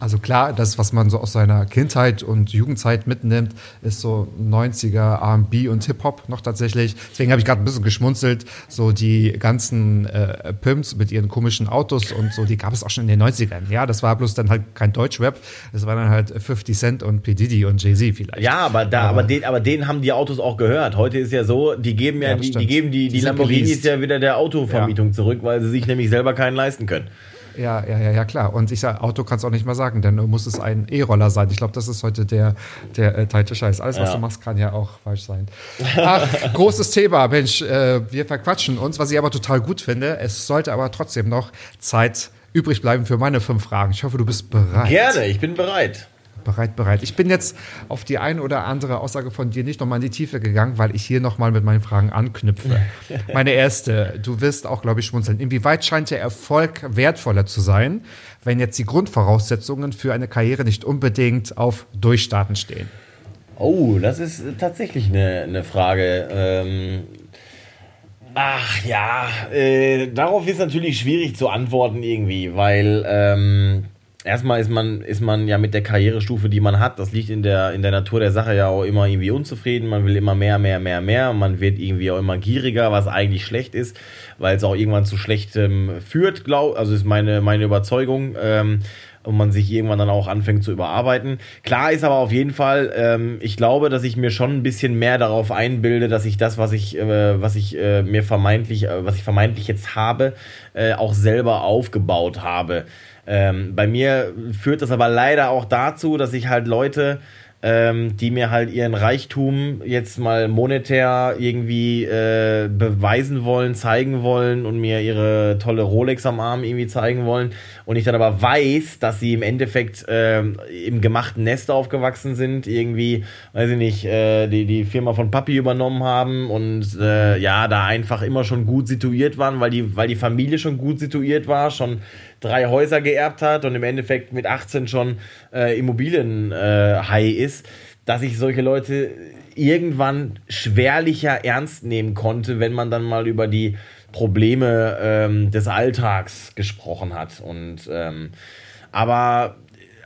also klar, das, was man so aus seiner Kindheit und Jugendzeit mitnimmt, ist so 90er RB und Hip-Hop noch tatsächlich. Deswegen habe ich gerade ein bisschen geschmunzelt. So die ganzen äh, Pimps mit ihren komischen Autos und so, die gab es auch schon in den 90ern. Ja, das war bloß dann halt kein Deutschrap. Das war dann halt 50 Cent und P. Diddy und Jay-Z vielleicht. Ja, aber, da, aber, aber, den, aber denen haben die Autos auch gehört. Heute ist ja so, die geben ja, ja die, die, geben die, die, die Lamborghinis ja wieder der Autovermietung ja. zurück, weil sie sich nämlich selber keinen leisten können. Ja, ja, ja, ja, klar. Und ich sage, Auto kannst du auch nicht mal sagen, denn muss es ein E-Roller sein. Ich glaube, das ist heute der, der äh, teilte Scheiß. Alles, was ja. du machst, kann ja auch falsch sein. Ach, großes Thema, Mensch. Äh, wir verquatschen uns, was ich aber total gut finde. Es sollte aber trotzdem noch Zeit übrig bleiben für meine fünf Fragen. Ich hoffe, du bist bereit. Gerne, ich bin bereit. Bereit, bereit. Ich bin jetzt auf die eine oder andere Aussage von dir nicht nochmal in die Tiefe gegangen, weil ich hier nochmal mit meinen Fragen anknüpfe. Meine erste, du wirst auch, glaube ich, schmunzeln. Inwieweit scheint der Erfolg wertvoller zu sein, wenn jetzt die Grundvoraussetzungen für eine Karriere nicht unbedingt auf Durchstarten stehen? Oh, das ist tatsächlich eine, eine Frage. Ähm Ach ja, äh, darauf ist natürlich schwierig zu antworten irgendwie, weil ähm, erstmal ist man, ist man ja mit der Karrierestufe, die man hat, das liegt in der, in der Natur der Sache ja auch immer irgendwie unzufrieden. Man will immer mehr, mehr, mehr, mehr. Man wird irgendwie auch immer gieriger, was eigentlich schlecht ist, weil es auch irgendwann zu schlechtem führt, glaub, also ist meine, meine Überzeugung. Ähm, und man sich irgendwann dann auch anfängt zu überarbeiten. Klar ist aber auf jeden Fall, ähm, ich glaube, dass ich mir schon ein bisschen mehr darauf einbilde, dass ich das, was ich, äh, was ich äh, mir vermeintlich, äh, was ich vermeintlich jetzt habe, äh, auch selber aufgebaut habe. Ähm, bei mir führt das aber leider auch dazu, dass ich halt Leute, ähm, die mir halt ihren Reichtum jetzt mal monetär irgendwie äh, beweisen wollen, zeigen wollen und mir ihre tolle Rolex am Arm irgendwie zeigen wollen. Und ich dann aber weiß, dass sie im Endeffekt äh, im gemachten Nest aufgewachsen sind, irgendwie, weiß ich nicht, äh, die, die Firma von Papi übernommen haben und äh, ja, da einfach immer schon gut situiert waren, weil die, weil die Familie schon gut situiert war, schon drei Häuser geerbt hat und im Endeffekt mit 18 schon äh, Immobilienhai äh, ist, dass ich solche Leute irgendwann schwerlicher ernst nehmen konnte, wenn man dann mal über die Probleme ähm, des Alltags gesprochen hat. Und ähm, aber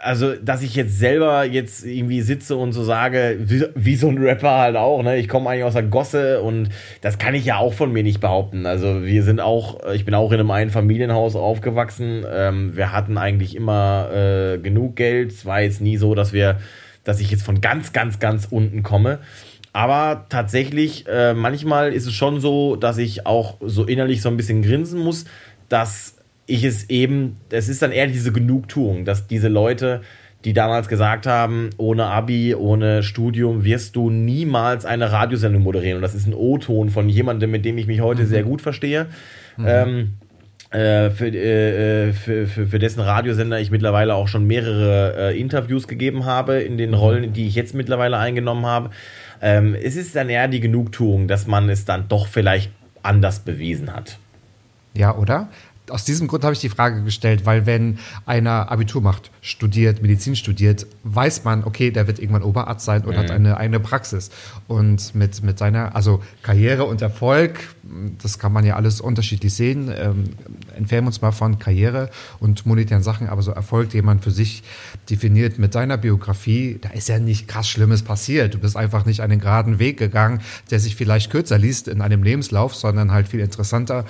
also, dass ich jetzt selber jetzt irgendwie sitze und so sage, wie, wie so ein Rapper halt auch, ne? Ich komme eigentlich aus der Gosse und das kann ich ja auch von mir nicht behaupten. Also, wir sind auch, ich bin auch in einem Einfamilienhaus aufgewachsen. Ähm, wir hatten eigentlich immer äh, genug Geld. Es war jetzt nie so, dass wir, dass ich jetzt von ganz, ganz, ganz unten komme. Aber tatsächlich, äh, manchmal ist es schon so, dass ich auch so innerlich so ein bisschen grinsen muss, dass ich es eben, es ist dann eher diese Genugtuung, dass diese Leute, die damals gesagt haben, ohne Abi, ohne Studium wirst du niemals eine Radiosendung moderieren. Und das ist ein O-Ton von jemandem, mit dem ich mich heute mhm. sehr gut verstehe. Mhm. Ähm, äh, für, äh, für, für, für, dessen Radiosender ich mittlerweile auch schon mehrere äh, Interviews gegeben habe in den. Rollen, die ich jetzt mittlerweile eingenommen habe. Ähm, es ist dann eher die Genugtuung, dass man es dann doch vielleicht anders bewiesen hat. Ja, oder? Aus diesem Grund habe ich die Frage gestellt, weil wenn einer Abitur macht, studiert, Medizin studiert, weiß man, okay, der wird irgendwann Oberarzt sein und mhm. hat eine eigene Praxis. Und mit, mit seiner, also Karriere und Erfolg, das kann man ja alles unterschiedlich sehen. Ähm, entfernen wir uns mal von Karriere und monetären Sachen, aber so Erfolg, den man für sich definiert mit deiner Biografie, da ist ja nicht krass Schlimmes passiert. Du bist einfach nicht einen geraden Weg gegangen, der sich vielleicht kürzer liest in einem Lebenslauf, sondern halt viel interessanter.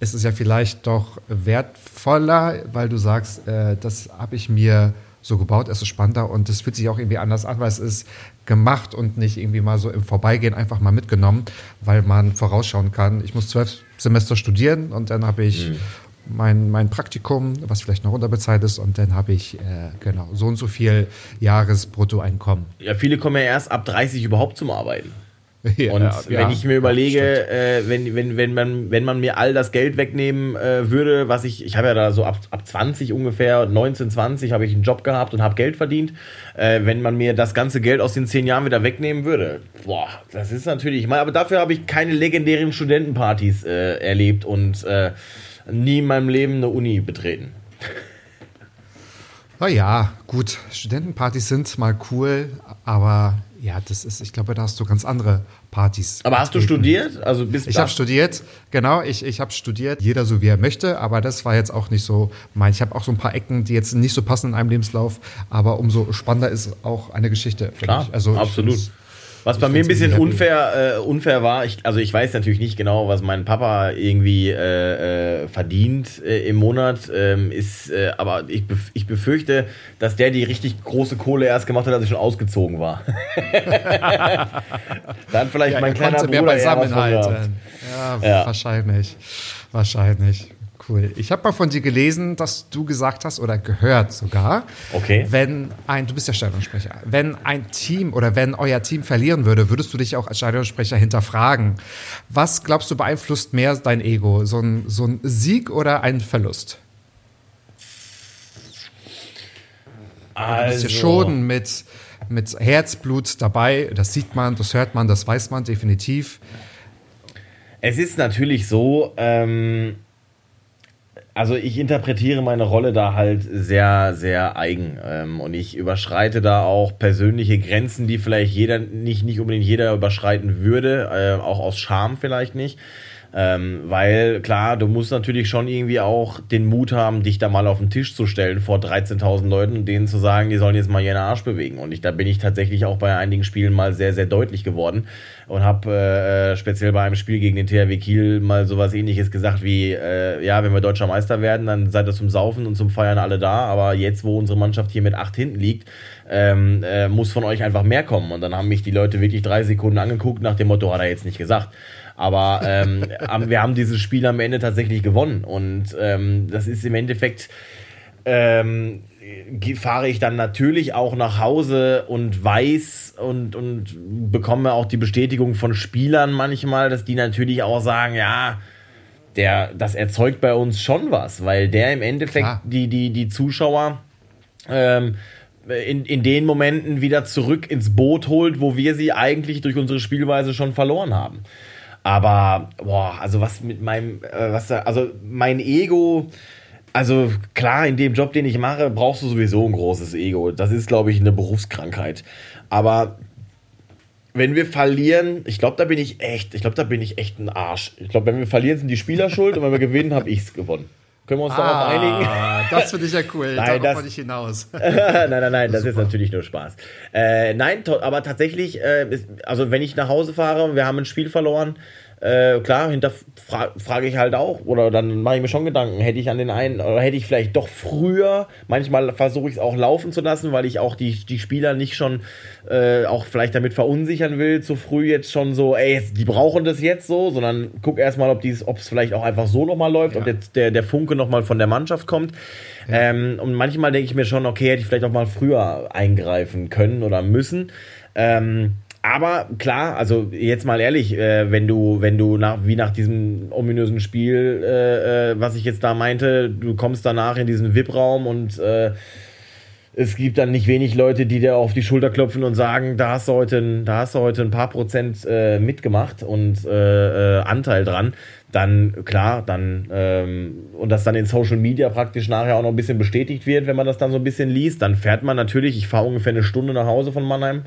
Es ist ja vielleicht doch wertvoller, weil du sagst, äh, das habe ich mir so gebaut, es ist spannender und es fühlt sich auch irgendwie anders an, weil es ist gemacht und nicht irgendwie mal so im Vorbeigehen einfach mal mitgenommen, weil man vorausschauen kann, ich muss zwölf Semester studieren und dann habe ich mhm. mein, mein Praktikum, was vielleicht noch unterbezahlt ist und dann habe ich äh, genau so und so viel Jahresbruttoeinkommen. Ja, viele kommen ja erst ab 30 überhaupt zum Arbeiten. Ja, und ja, wenn ich mir überlege, äh, wenn, wenn, wenn, man, wenn man mir all das Geld wegnehmen äh, würde, was ich, ich habe ja da so ab, ab 20 ungefähr, 19, 20 habe ich einen Job gehabt und habe Geld verdient. Äh, wenn man mir das ganze Geld aus den 10 Jahren wieder wegnehmen würde, boah, das ist natürlich, ich meine, aber dafür habe ich keine legendären Studentenpartys äh, erlebt und äh, nie in meinem Leben eine Uni betreten. Naja, gut, Studentenpartys sind mal cool, aber ja, das ist, ich glaube, da hast du ganz andere Partys. Aber hast du studiert? Also bist ich habe studiert, genau, ich, ich habe studiert, jeder so wie er möchte, aber das war jetzt auch nicht so mein. Ich habe auch so ein paar Ecken, die jetzt nicht so passen in einem Lebenslauf, aber umso spannender ist auch eine Geschichte. Klar, also absolut. Was bei mir ein bisschen unfair, äh, unfair war, ich, also ich weiß natürlich nicht genau, was mein Papa irgendwie äh, äh, verdient äh, im Monat, ähm, ist, äh, aber ich, bef ich befürchte, dass der die richtig große Kohle erst gemacht hat, als ich schon ausgezogen war. Dann vielleicht ja, mein kleiner Bruder mehr beisammen halten. Ja, ja, wahrscheinlich. Wahrscheinlich cool. Ich habe mal von dir gelesen, dass du gesagt hast oder gehört sogar, okay. wenn ein, du bist ja Stadionsprecher, wenn ein Team oder wenn euer Team verlieren würde, würdest du dich auch als Stadionsprecher hinterfragen. Was glaubst du beeinflusst mehr dein Ego? So ein, so ein Sieg oder ein Verlust? Also. Du bist ja also schon mit, mit Herzblut dabei, das sieht man, das hört man, das weiß man definitiv. Es ist natürlich so, ähm, also ich interpretiere meine Rolle da halt sehr, sehr eigen. Ähm, und ich überschreite da auch persönliche Grenzen, die vielleicht jeder, nicht, nicht unbedingt jeder überschreiten würde, äh, auch aus Scham vielleicht nicht. Ähm, weil klar, du musst natürlich schon irgendwie auch den Mut haben, dich da mal auf den Tisch zu stellen vor 13.000 Leuten und denen zu sagen, die sollen jetzt mal ihren Arsch bewegen. Und ich, da bin ich tatsächlich auch bei einigen Spielen mal sehr, sehr deutlich geworden und habe äh, speziell bei einem Spiel gegen den THW Kiel mal sowas ähnliches gesagt wie, äh, ja, wenn wir deutscher Meister werden, dann seid ihr zum Saufen und zum Feiern alle da, aber jetzt, wo unsere Mannschaft hier mit acht hinten liegt, ähm, äh, muss von euch einfach mehr kommen. Und dann haben mich die Leute wirklich drei Sekunden angeguckt nach dem Motto, hat er jetzt nicht gesagt. Aber ähm, wir haben dieses Spiel am Ende tatsächlich gewonnen. Und ähm, das ist im Endeffekt. Ähm, fahre ich dann natürlich auch nach Hause und weiß und, und bekomme auch die Bestätigung von Spielern manchmal, dass die natürlich auch sagen, ja, der, das erzeugt bei uns schon was, weil der im Endeffekt die, die, die Zuschauer ähm, in, in den Momenten wieder zurück ins Boot holt, wo wir sie eigentlich durch unsere Spielweise schon verloren haben. Aber, boah, also was mit meinem, äh, was da, also mein Ego, also klar, in dem Job, den ich mache, brauchst du sowieso ein großes Ego. Das ist, glaube ich, eine Berufskrankheit. Aber wenn wir verlieren, ich glaube, da bin ich echt, ich glaube, da bin ich echt ein Arsch. Ich glaube, wenn wir verlieren, sind die Spieler schuld und wenn wir gewinnen, habe ich es gewonnen. Können wir uns ah, darauf einigen? Das finde ich ja cool. nein, Darauf das, ich hinaus. nein, nein, nein, das, das ist natürlich nur Spaß. Äh, nein, aber tatsächlich, äh, also wenn ich nach Hause fahre, wir haben ein Spiel verloren, äh, klar, hinterfrage ich halt auch. Oder dann mache ich mir schon Gedanken, hätte ich an den einen, oder hätte ich vielleicht doch früher, manchmal versuche ich es auch laufen zu lassen, weil ich auch die, die Spieler nicht schon äh, auch vielleicht damit verunsichern will, zu früh jetzt schon so, ey, die brauchen das jetzt so, sondern guck erstmal, ob es vielleicht auch einfach so nochmal läuft, ja. ob jetzt der, der Funke nochmal von der Mannschaft kommt. Ja. Ähm, und manchmal denke ich mir schon, okay, hätte ich vielleicht auch mal früher eingreifen können oder müssen. Ähm, aber klar, also jetzt mal ehrlich, äh, wenn du, wenn du nach, wie nach diesem ominösen Spiel, äh, äh was ich jetzt da meinte, du kommst danach in diesen VIP-Raum und äh, es gibt dann nicht wenig Leute, die dir auf die Schulter klopfen und sagen, da hast du heute, da hast du heute ein paar Prozent äh, mitgemacht und äh, Anteil dran. Dann klar, dann ähm, und das dann in Social Media praktisch nachher auch noch ein bisschen bestätigt wird, wenn man das dann so ein bisschen liest, dann fährt man natürlich. Ich fahre ungefähr eine Stunde nach Hause von Mannheim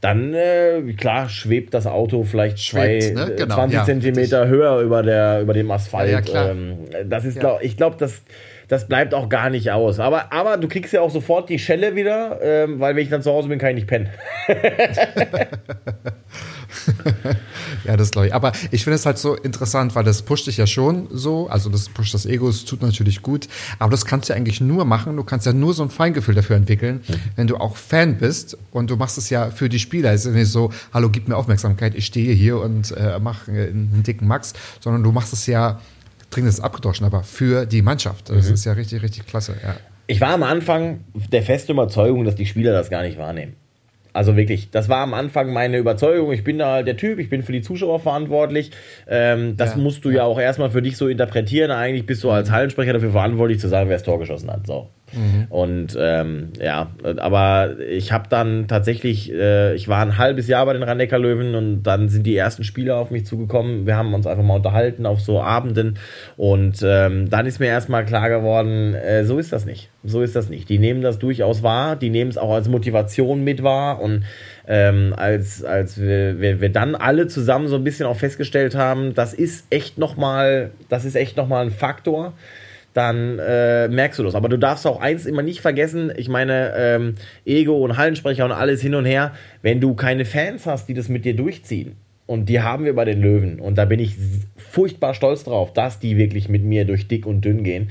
dann, äh, klar, schwebt das Auto vielleicht Schwebt, zwei, ne? äh, Genau, 20 ja, Zentimeter höher über, der, über dem Asphalt. Ja. Ähm, das ist, glaub, ich glaube, das, das bleibt auch gar nicht aus. Aber, aber du kriegst ja auch sofort die Schelle wieder, ähm, weil wenn ich dann zu Hause bin, kann ich nicht pennen. Ja, das glaube ich. Aber ich finde es halt so interessant, weil das pusht dich ja schon so. Also das pusht das Ego, es tut natürlich gut. Aber das kannst du eigentlich nur machen. Du kannst ja nur so ein Feingefühl dafür entwickeln, wenn du auch Fan bist und du machst es ja für die Spieler. Es ist nicht so, hallo, gib mir Aufmerksamkeit, ich stehe hier und äh, mache einen, einen dicken Max, sondern du machst es ja, dringend ist abgedroschen, aber für die Mannschaft. Das ist ja richtig, richtig klasse. Ja. Ich war am Anfang der festen Überzeugung, dass die Spieler das gar nicht wahrnehmen. Also wirklich, das war am Anfang meine Überzeugung. Ich bin da der Typ, ich bin für die Zuschauer verantwortlich. Ähm, das Ja, musst du ja. auch erstmal für dich so interpretieren. Eigentlich bist du als Hallensprecher dafür verantwortlich zu sagen, wer das Tor geschossen hat. So. Und ähm, ja, aber ich habe dann tatsächlich, äh, ich war ein halbes Jahr bei den rhein löwen und dann sind die ersten Spieler auf mich zugekommen. Wir haben uns einfach mal unterhalten auf so Abenden und ähm, dann ist mir erstmal klar geworden, äh, so ist das nicht. So ist das nicht. Die nehmen das durchaus wahr, die nehmen es auch als Motivation mit wahr und ähm, als, als wir, wir, wir dann alle zusammen so ein bisschen auch festgestellt haben, das ist echt nochmal, das ist echt nochmal ein Faktor dann äh, merkst du das. Aber du darfst auch eins immer nicht vergessen, ich meine, ähm, Ego und Hallensprecher und alles hin und her, wenn du keine Fans hast, die das mit dir durchziehen, und die haben wir bei den Löwen, und da bin ich furchtbar stolz drauf, dass die wirklich mit mir durch dick und dünn gehen,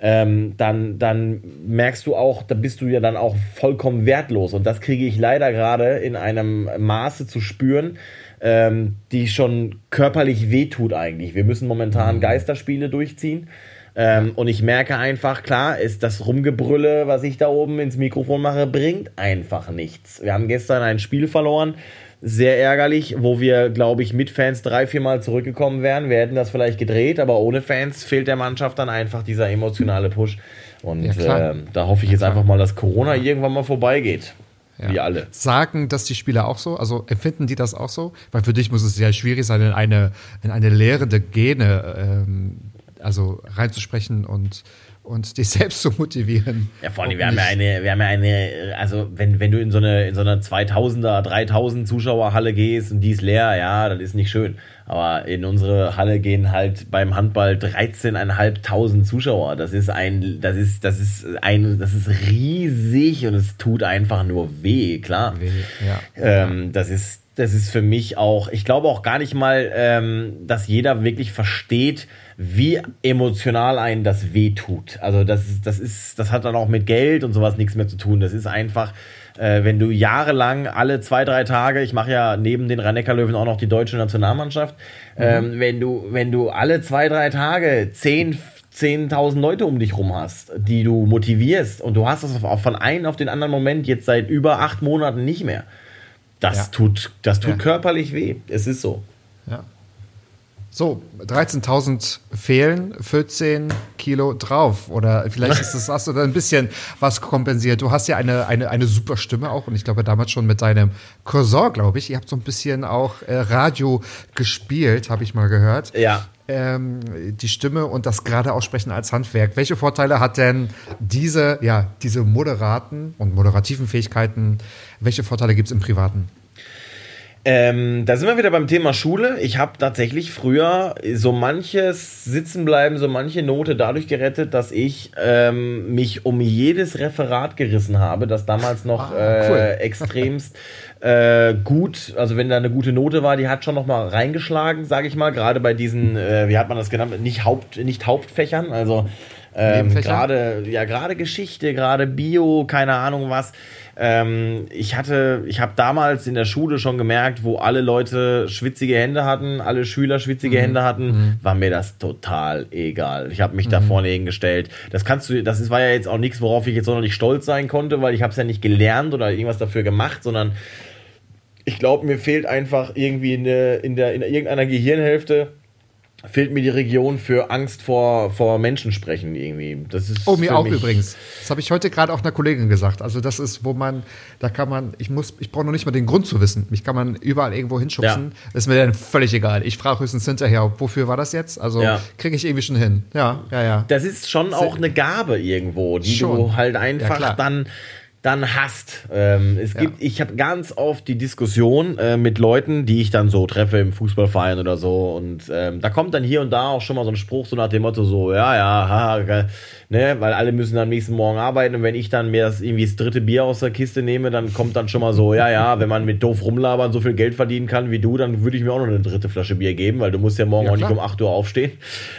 ähm, dann, dann merkst du auch, da bist du ja dann auch vollkommen wertlos. Und das kriege ich leider gerade in einem Maße zu spüren, ähm, die schon körperlich wehtut eigentlich. Wir müssen momentan Geisterspiele durchziehen. Ähm, und ich merke einfach, klar, ist das Rumgebrülle, was ich da oben ins Mikrofon mache, bringt einfach nichts. Wir haben gestern ein Spiel verloren, sehr ärgerlich, wo wir, glaube ich, mit Fans drei, viermal zurückgekommen wären. Wir hätten das vielleicht gedreht, aber ohne Fans fehlt der Mannschaft dann einfach dieser emotionale Push. Und Ja, ähm, da hoffe ich jetzt einfach mal, dass Corona irgendwann mal vorbeigeht. Ja. Wie alle. Sagen das die Spieler auch so? Also empfinden die das auch so? Weil für dich muss es sehr schwierig sein, in eine, in eine lehrende Gene ähm, also reinzusprechen und, und dich selbst zu motivieren. Ja, vor allem, wir haben ja eine, wir haben ja eine, also wenn, wenn du in so eine, in so eine 2000er, 3000 Zuschauerhalle gehst und die ist leer, ja, das ist nicht schön. Aber in unsere Halle gehen halt beim Handball 13.500 Zuschauer. Das ist ein, das ist, das ist ein, das ist riesig und es tut einfach nur weh, klar. Weh, ja. Ähm, das ist, das ist für mich auch, ich glaube auch gar nicht mal, ähm, dass jeder wirklich versteht, wie emotional einen das wehtut. Also das ist, das ist, das hat dann auch mit Geld und sowas nichts mehr zu tun. Das ist einfach, äh, wenn du jahrelang alle zwei, drei Tage, ich mache ja neben den rhein löwen auch noch die deutsche Nationalmannschaft, ähm, wenn du, wenn du alle zwei, drei Tage zehn 10.000 Leute um dich rum hast, die du motivierst und du hast das auch von einem auf den anderen Moment jetzt seit über acht Monaten nicht mehr. Das Ja. tut, das tut Ja. körperlich weh. Es ist so. Ja. So, 13.000 fehlen, 14 Kilo drauf. Oder vielleicht ist das, hast du da ein bisschen was kompensiert. Du hast ja eine, eine, eine super Stimme auch. Und ich glaube, damals schon mit deinem Cousin, glaube ich. Ihr habt so ein bisschen auch äh, Radio gespielt, habe ich mal gehört. Ja. Ähm, die Stimme und das gerade aussprechen als Handwerk. Welche Vorteile hat denn diese, ja, diese moderaten und moderativen Fähigkeiten? Welche Vorteile gibt es im Privaten? Ähm, da sind wir wieder beim Thema Schule. Ich habe tatsächlich früher so manches Sitzenbleiben, so manche Note dadurch gerettet, dass ich ähm, mich um jedes Referat gerissen habe, das damals noch Ah, cool. äh, extremst äh, gut, also wenn da eine gute Note war, die hat schon noch mal reingeschlagen, sage ich mal, gerade bei diesen, äh, wie hat man das genannt, nicht Haupt, nicht Hauptfächern, also ähm, gerade ja gerade Geschichte, gerade Bio, keine Ahnung was. Ähm, ich hatte, ich habe damals in der Schule schon gemerkt, wo alle Leute schwitzige Hände hatten, alle Schüler schwitzige Hände hatten, war mir das total egal. Ich habe mich da vorne hingestellt. Das kannst du, das ist, war ja jetzt auch nichts, worauf ich jetzt sonderlich stolz sein konnte, weil ich habe es ja nicht gelernt oder irgendwas dafür gemacht, sondern ich glaube, mir fehlt einfach irgendwie eine, in, der, in irgendeiner Gehirnhälfte fehlt mir die Region für Angst vor, vor Menschen sprechen irgendwie. Das ist Oh, mir auch übrigens. Das habe ich heute gerade auch einer Kollegin gesagt. Also das ist, wo man, da kann man, ich muss, ich brauche noch nicht mal den Grund zu wissen. Mich kann man überall irgendwo hinschubsen. Ist mir dann völlig egal. Ich frage höchstens hinterher, wofür war das jetzt? Also Ja. kriege ich irgendwie schon hin. Ja, ja, ja. Das ist schon auch eine Gabe irgendwo, die Schon. du halt Ja, einfach klar. dann dann hasst. Ähm, es gibt, ich habe ganz oft die Diskussion äh, mit Leuten, die ich dann so treffe im Fußballverein oder so. Und ähm, da kommt dann hier und da auch schon mal so ein Spruch, so nach dem Motto: so, ja, ja, haha, ne, weil alle müssen dann am nächsten Morgen arbeiten. Und wenn ich dann mir das irgendwie das dritte Bier aus der Kiste nehme, dann kommt dann schon mal so, ja, ja, wenn man mit doof rumlabern so viel Geld verdienen kann wie du, dann würde ich mir auch noch eine dritte Flasche Bier geben, weil du musst ja morgen ja, auch nicht um 8 Uhr aufstehen.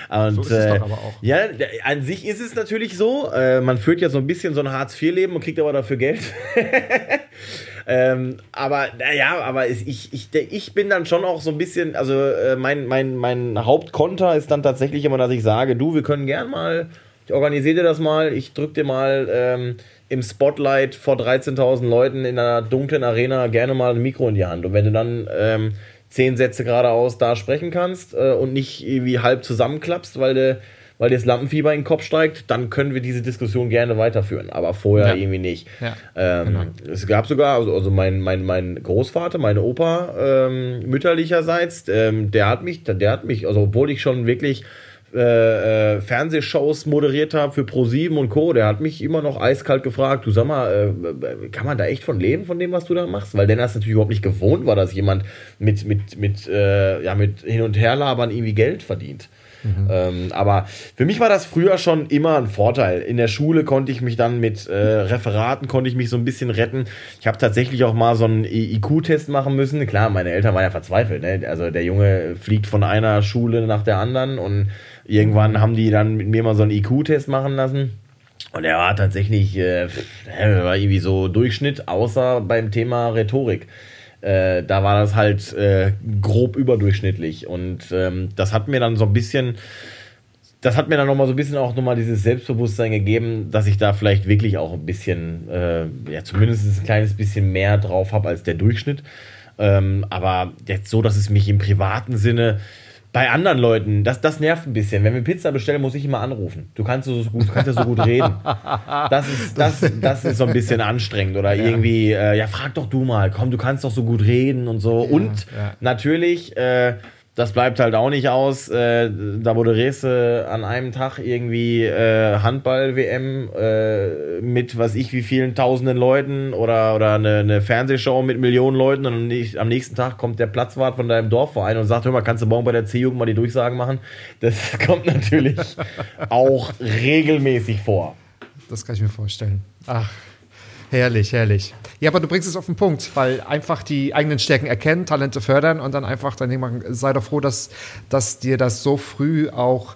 Und, so ist es äh, doch aber auch. Ja, an sich ist es natürlich so. Äh, man führt ja so ein bisschen so ein Hartz-IV-Leben und kriegt aber dafür Geld. ähm, aber naja, aber ich, ich, ich bin dann schon auch so ein bisschen, also äh, mein, mein, mein Hauptkonter ist dann tatsächlich immer, dass ich sage, du, wir können gern mal, ich organisiere dir das mal, ich drück dir mal ähm, im Spotlight vor 13.000 Leuten in einer dunklen Arena gerne mal ein Mikro in die Hand. Und wenn du dann ähm, zehn Sätze geradeaus da sprechen kannst äh, und nicht irgendwie halb zusammenklappst, weil du weil dir das Lampenfieber in den Kopf steigt, dann können wir diese Diskussion gerne weiterführen, aber vorher ja. irgendwie nicht. Ja, ähm, genau. Es gab sogar, also, also mein, mein, mein Großvater, mein Opa ähm, mütterlicherseits, ähm, der hat mich, der hat mich, also obwohl ich schon wirklich äh, äh, Fernsehshows moderiert habe für Pro7 und Co., der hat mich immer noch eiskalt gefragt, du sag mal, äh, kann man da echt von leben, von dem, was du da machst? Weil der das natürlich überhaupt nicht gewohnt war, dass jemand mit, mit, mit, äh, ja, mit Hin- und Herlabern irgendwie Geld verdient. Mhm. Ähm, aber für mich war das früher schon immer ein Vorteil. In der Schule konnte ich mich dann mit äh, Referaten konnte ich mich so ein bisschen retten. Ich habe tatsächlich auch mal so einen IQ-Test machen müssen. Klar, meine Eltern waren ja verzweifelt. Ne? Also der Junge fliegt von einer Schule nach der anderen und irgendwann haben die dann mit mir mal so einen IQ-Test machen lassen. Und er war tatsächlich, äh, war irgendwie so Durchschnitt, außer beim Thema Rhetorik. Äh, da war das halt äh, grob überdurchschnittlich. Und ähm, das hat mir dann so ein bisschen, das hat mir dann nochmal so ein bisschen auch nochmal dieses Selbstbewusstsein gegeben, dass ich da vielleicht wirklich auch ein bisschen, äh, ja, zumindest ein kleines bisschen mehr drauf habe als der Durchschnitt. Ähm, aber jetzt so, dass es mich im privaten Sinne bei anderen Leuten, das, das nervt ein bisschen. Wenn wir Pizza bestellen, muss ich immer anrufen. Du kannst so gut, kannst ja so gut reden. Das ist, das, das ist so ein bisschen anstrengend. Oder ja. irgendwie, äh, ja, frag doch du mal, komm, du kannst doch so gut reden und so. Ja, und ja. natürlich, äh, das bleibt halt auch nicht aus. Äh, da moderierst du an einem Tag irgendwie äh, Handball-WM äh, mit was ich wie vielen tausenden Leuten oder, oder eine, eine Fernsehshow mit Millionen Leuten und am nächsten Tag kommt der Platzwart von deinem Dorfverein und sagt, hör mal, kannst du morgen bei der C-Jugend mal die Durchsagen machen? Das kommt natürlich auch regelmäßig vor. Das kann ich mir vorstellen. Ach, Herrlich, herrlich. Ja, aber du bringst es auf den Punkt, weil einfach die eigenen Stärken erkennen, Talente fördern und dann einfach dann sei doch froh, dass, dass dir das so früh auch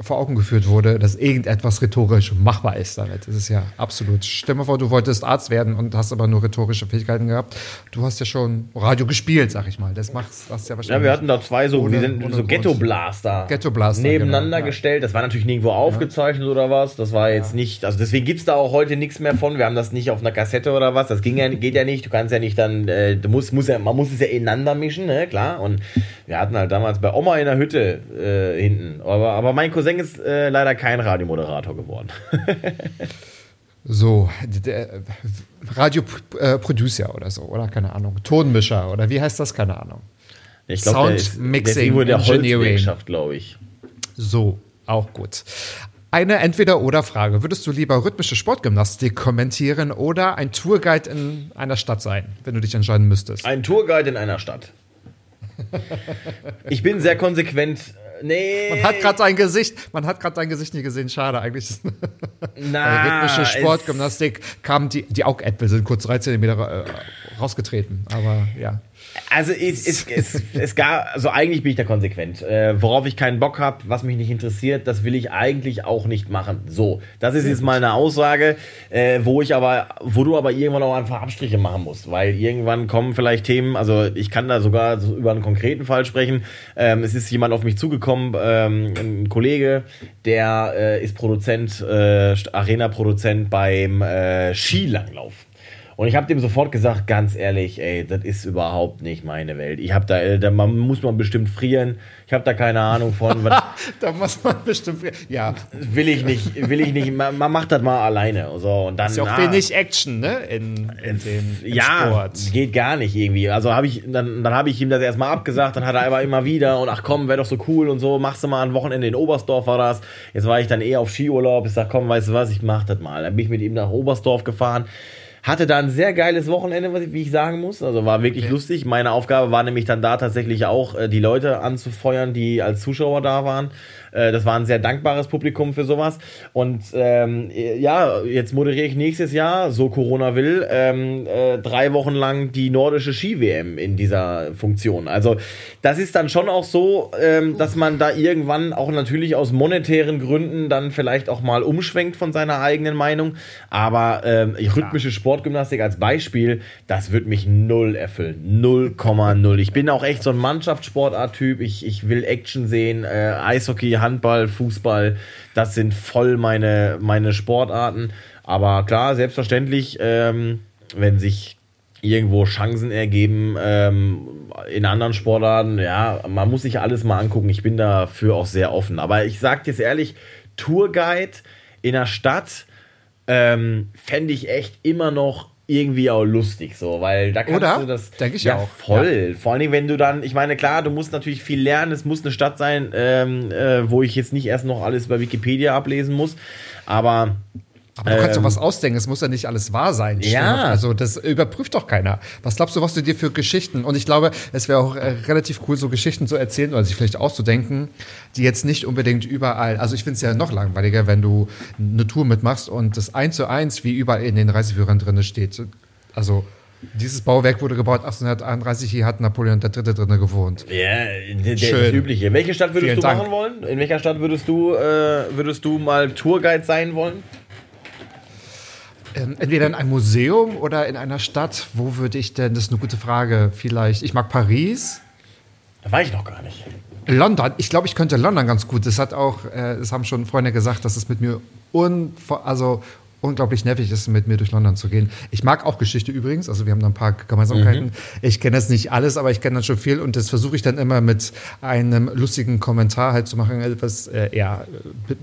vor Augen geführt wurde, dass irgendetwas rhetorisch machbar ist damit. Das ist ja absolut. Stell dir vor, du wolltest Arzt werden und hast aber nur rhetorische Fähigkeiten gehabt. Du hast ja schon Radio gespielt, sag ich mal. Das machst das ja wahrscheinlich. Ja, wir hatten da zwei so, ohne, sind so Ghetto Blaster. Ghetto Blaster. Nebeneinander genau. gestellt. Das war natürlich nirgendwo aufgezeichnet oder was. Das war jetzt ja. nicht, also deswegen gibt es da auch heute nichts mehr von. Wir haben das nicht auf einer Kassette oder was. Das ging ja, geht ja nicht. Du kannst ja nicht dann, äh, du musst, musst ja, man muss es ja ineinander mischen, ne? klar. Und wir hatten halt damals bei Oma in der Hütte äh, hinten. Aber, aber mein Cousin ist äh, leider kein Radiomoderator geworden. so, der Radioproducer oder so, oder keine Ahnung, Tonmischer oder wie heißt das? Keine Ahnung. Ich glaube, Sound Mixing, der, der Engineering, glaube ich. So, auch gut. Eine Entweder-Oder-Frage. Würdest du lieber rhythmische Sportgymnastik kommentieren oder ein Tourguide in einer Stadt sein, wenn du dich entscheiden müsstest? Ein Tourguide in einer Stadt. Ich bin sehr konsequent. Nee. Man hat gerade dein Gesicht, man hat gerade dein Gesicht nie gesehen. Schade eigentlich. Na, rhythmische Sportgymnastik kam die, die Augäpfel sind kurz drei Zentimeter äh, rausgetreten. Aber ja. Also es, es, es, es gab, also eigentlich bin ich da konsequent. Äh, worauf ich keinen Bock habe, was mich nicht interessiert, das will ich eigentlich auch nicht machen. So, das ist jetzt mal eine Aussage, äh, wo ich aber, wo du aber irgendwann auch einfach Abstriche machen musst, weil irgendwann kommen vielleicht Themen, also ich kann da sogar so über einen konkreten Fall sprechen. Ähm, es ist jemand auf mich zugekommen, ähm, ein Kollege, der äh, ist Produzent, äh, Arena-Produzent beim äh, Skilanglauf. Und ich habe dem sofort gesagt, ganz ehrlich, ey, das ist überhaupt nicht meine Welt. Ich habe da, äh, da man muss man bestimmt frieren. Ich habe da keine Ahnung von. da muss man bestimmt frieren. Ja. Will ich nicht, will ich nicht. Man, man macht das mal alleine. So, und dann, ist ja auch wenig Action, ne? In, in dem im ja, Sport. geht gar nicht irgendwie. Also habe ich, dann, dann habe ich ihm das erstmal abgesagt, dann hat er aber immer wieder und ach komm, wäre doch so cool und so, machst du mal ein Wochenende in Oberstdorf war das. Jetzt war ich dann eher auf Skiurlaub. Ich sag, komm, weißt du was, ich mach das mal. Dann bin ich mit ihm nach Oberstdorf gefahren hatte da ein sehr geiles Wochenende, was ich, wie ich sagen muss. Also war wirklich Okay. lustig. Meine Aufgabe war nämlich dann da tatsächlich auch, äh, die Leute anzufeuern, die als Zuschauer da waren. Äh, Das war ein sehr dankbares Publikum für sowas. Und ähm, ja, jetzt moderiere ich nächstes Jahr, so Corona will, ähm, äh, drei Wochen lang die nordische Ski-WM in dieser Funktion. Also das ist dann schon auch so, ähm, dass man da irgendwann auch natürlich aus monetären Gründen dann vielleicht auch mal umschwenkt von seiner eigenen Meinung. Aber ähm, rhythmische Sportgymnastik als Beispiel, das wird mich null erfüllen. 0,0. Ich bin auch echt so ein Mannschaftssportart-Typ. Ich, ich will Action sehen, äh, Eishockey, Handball, Fußball. Das sind voll meine, meine Sportarten. Aber klar, selbstverständlich, ähm, wenn sich irgendwo Chancen ergeben ähm, in anderen Sportarten, ja, man muss sich alles mal angucken. Ich bin dafür auch sehr offen. Aber ich sag jetzt ehrlich, Tourguide in der Stadt ähm, fände ich echt immer noch irgendwie auch lustig, so, weil da kannst Oder? du das. Denke ich ja auch. voll. Vor allen Dingen, wenn du dann, ich meine, klar, du musst natürlich viel lernen. Es muss eine Stadt sein, ähm, äh, wo ich jetzt nicht erst noch alles bei Wikipedia ablesen muss. Aber Aber du kannst Ähm, doch was ausdenken, es muss ja nicht alles wahr sein. Ja. Also das überprüft doch keiner. Was glaubst du, was du dir für Geschichten? Und ich glaube, es wäre auch äh, relativ cool, so Geschichten zu erzählen oder sich vielleicht auszudenken, die jetzt nicht unbedingt überall. Also ich finde es ja noch langweiliger, wenn du eine Tour mitmachst und das eins zu eins wie überall in den Reiseführern drin steht. Also dieses Bauwerk wurde gebaut 1831, hier hat Napoleon III. drin gewohnt. Ja, der, der Schön. das Übliche. Welche Stadt würdest Vielen du Dank. machen wollen? In welcher Stadt würdest du, äh, würdest du mal Tourguide sein wollen? Ähm, entweder in einem Museum oder in einer Stadt. Wo würde ich denn? Das ist eine gute Frage. Vielleicht. Ich mag Paris. Da war ich noch gar nicht. London, ich glaube, ich könnte London ganz gut. Das hat auch, äh, das haben schon Freunde gesagt, dass es mit mir un, also unglaublich nervig ist, mit mir durch London zu gehen. Ich mag auch Geschichte übrigens, also wir haben da ein paar Gemeinsamkeiten. Ich kenne jetzt nicht alles, aber ich kenne dann schon viel und das versuche ich dann immer mit einem lustigen Kommentar halt zu machen, etwas, äh, ja, äh,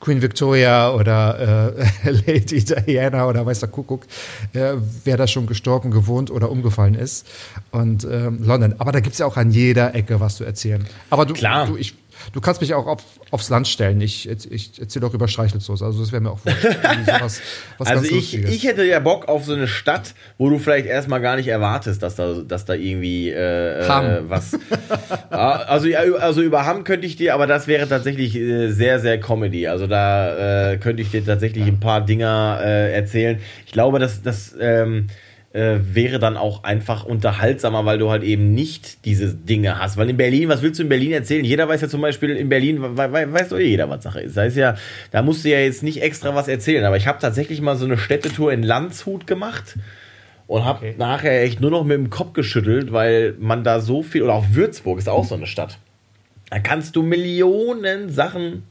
Queen Victoria oder äh, Lady Diana oder weiß der Kuckuck, äh, wer da schon gestorben, gewohnt oder umgefallen ist. Und ähm, London. Aber da gibt's ja auch an jeder Ecke was zu erzählen. Aber du, Klar. du, ich, du kannst mich auch auf, aufs Land stellen. Ich, ich erzähle auch über Streichelzoos. Also das wäre mir auch sowas, was Also ganz ich, ich hätte ja Bock auf so eine Stadt, wo du vielleicht erstmal gar nicht erwartest, dass da, dass da irgendwie äh, Hamm. äh, was. Ah, also, ja, also über Hamm könnte ich dir, aber das wäre tatsächlich äh, sehr, sehr Comedy. Also da äh, könnte ich dir tatsächlich ein paar Dinger äh, erzählen. Ich glaube, dass das ähm, äh, wäre dann auch einfach unterhaltsamer, weil du halt eben nicht diese Dinge hast. Weil in Berlin, was willst du in Berlin erzählen? Jeder weiß ja zum Beispiel, in Berlin we we weiß doch eh jeder, was Sache ist. Da ist ja, da musst du ja jetzt nicht extra was erzählen. Aber ich habe tatsächlich mal so eine Städtetour in Landshut gemacht und habe Okay. nachher echt nur noch mit dem Kopf geschüttelt, weil man da so viel, oder auch Würzburg ist auch so eine Stadt. Da kannst du Millionen Sachen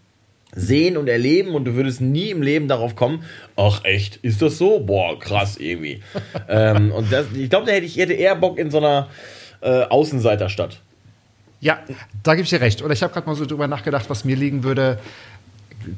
sehen und erleben und du würdest nie im Leben darauf kommen, ach echt, ist das so? Boah, krass irgendwie. ähm, und das, ich glaube, da hätte ich hätte eher Bock in so einer äh, Außenseiterstadt. Ja, da gebe ich dir recht. Oder ich habe gerade mal so drüber nachgedacht, was mir liegen würde.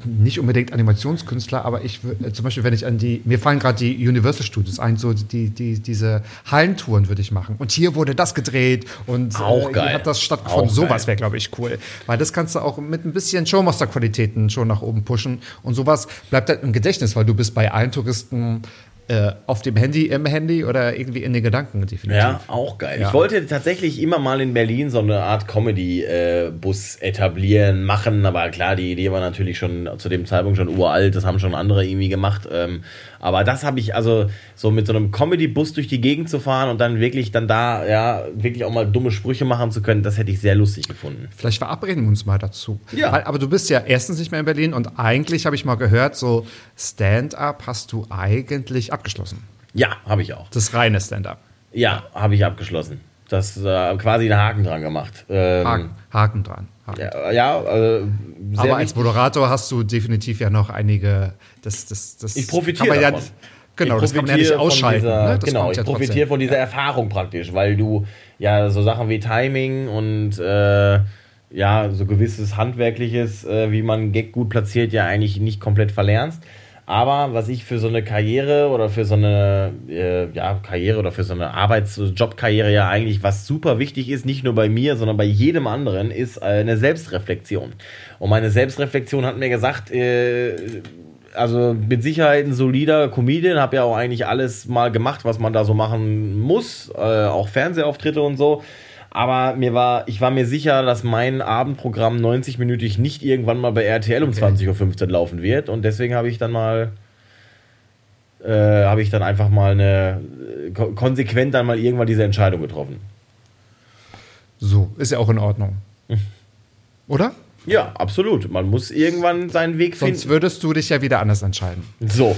Nicht unbedingt Animationskünstler, aber ich äh, zum Beispiel, wenn ich an die, mir fallen gerade die Universal Studios ein, so die, die, diese Hallentouren würde ich machen. Und hier wurde das gedreht und Auch äh, geil. hier hat das stattgefunden. Sowas wäre, glaube ich, cool. Weil das kannst du auch mit ein bisschen Showmaster-Qualitäten schon nach oben pushen. Und sowas bleibt halt im Gedächtnis, weil du bist bei allen Touristen äh, auf dem Handy, im Handy oder irgendwie in den Gedanken definitiv. Ja, auch geil. Ja. Ich wollte tatsächlich immer mal in Berlin so eine Art Comedy-Bus etablieren, machen, aber klar, die Idee war natürlich schon zu dem Zeitpunkt schon uralt, das haben schon andere irgendwie gemacht. Ähm, aber das habe ich, also so mit so einem Comedy-Bus durch die Gegend zu fahren und dann wirklich dann da, ja, wirklich auch mal dumme Sprüche machen zu können, das hätte ich sehr lustig gefunden. Vielleicht verabreden wir uns mal dazu. Ja. Weil, aber du bist ja erstens nicht mehr in Berlin und eigentlich habe ich mal gehört, so Stand-up hast du eigentlich abgeschlossen. Ja, habe ich auch. Das reine Stand-up. Ja, habe ich abgeschlossen. Das äh, quasi einen Haken dran gemacht. Ähm, Haken, Haken dran. Haken. Ja, ja sehr aber als. Moderator hast du definitiv ja noch einige. Das, das, das Ich profitiere man ja, davon. Genau, Ich das kann man ja nicht profitiere von ausschalten. Dieser, ne? Genau, ich ja profitiere von dieser Erfahrung praktisch, weil du ja so Sachen wie Timing und äh, ja, so gewisses Handwerkliches, äh, wie man Gag gut platziert, ja eigentlich nicht komplett verlernst. Aber was ich für so eine Karriere oder für so eine äh, ja, Karriere oder für so eine Arbeits-Jobkarriere ja eigentlich, was super wichtig ist, nicht nur bei mir, sondern bei jedem anderen, ist eine Selbstreflexion. Und meine Selbstreflexion hat mir gesagt, äh, also mit Sicherheit ein solider Comedian, habe ja auch eigentlich alles mal gemacht, was man da so machen muss, äh, auch Fernsehauftritte und so. Aber mir war, ich war mir sicher, dass mein Abendprogramm 90-minütig nicht irgendwann mal bei RTL um Okay. 20.15 Uhr laufen wird. Und deswegen habe ich dann mal, äh, habe ich dann einfach mal eine, äh, ko- konsequent dann mal irgendwann diese Entscheidung getroffen. So, ist ja auch in Ordnung. Oder? Ja, absolut. Man muss irgendwann seinen Weg Sonst finden. würdest du dich ja wieder anders entscheiden. So.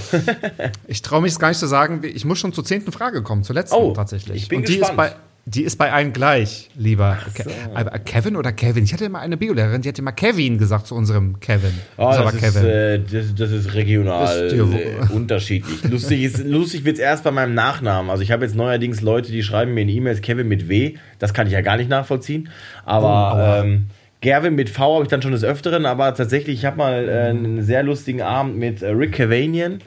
Ich traue mich es gar nicht zu sagen, ich muss schon zur zehnten Frage kommen, zur letzten Oh, tatsächlich. ich bin Und die gespannt. ist bei die ist bei allen gleich, lieber. Ke aber Kevin oder Kevin? Ich hatte immer eine Biolehrerin, die hat immer Kevin gesagt zu unserem Kevin. Oh, das, aber ist, Kevin. äh, das, das ist regional Ist äh, unterschiedlich. Lustig, ist- lustig wird es erst bei meinem Nachnamen. Also ich habe jetzt neuerdings Leute, die schreiben mir in E-Mails Kevin mit W. Das kann ich ja gar nicht nachvollziehen. Aber Oh, ähm, Gervin mit V habe ich dann schon des Öfteren. Aber tatsächlich, ich habe mal äh, einen sehr lustigen Abend mit äh, Rick Cavanian.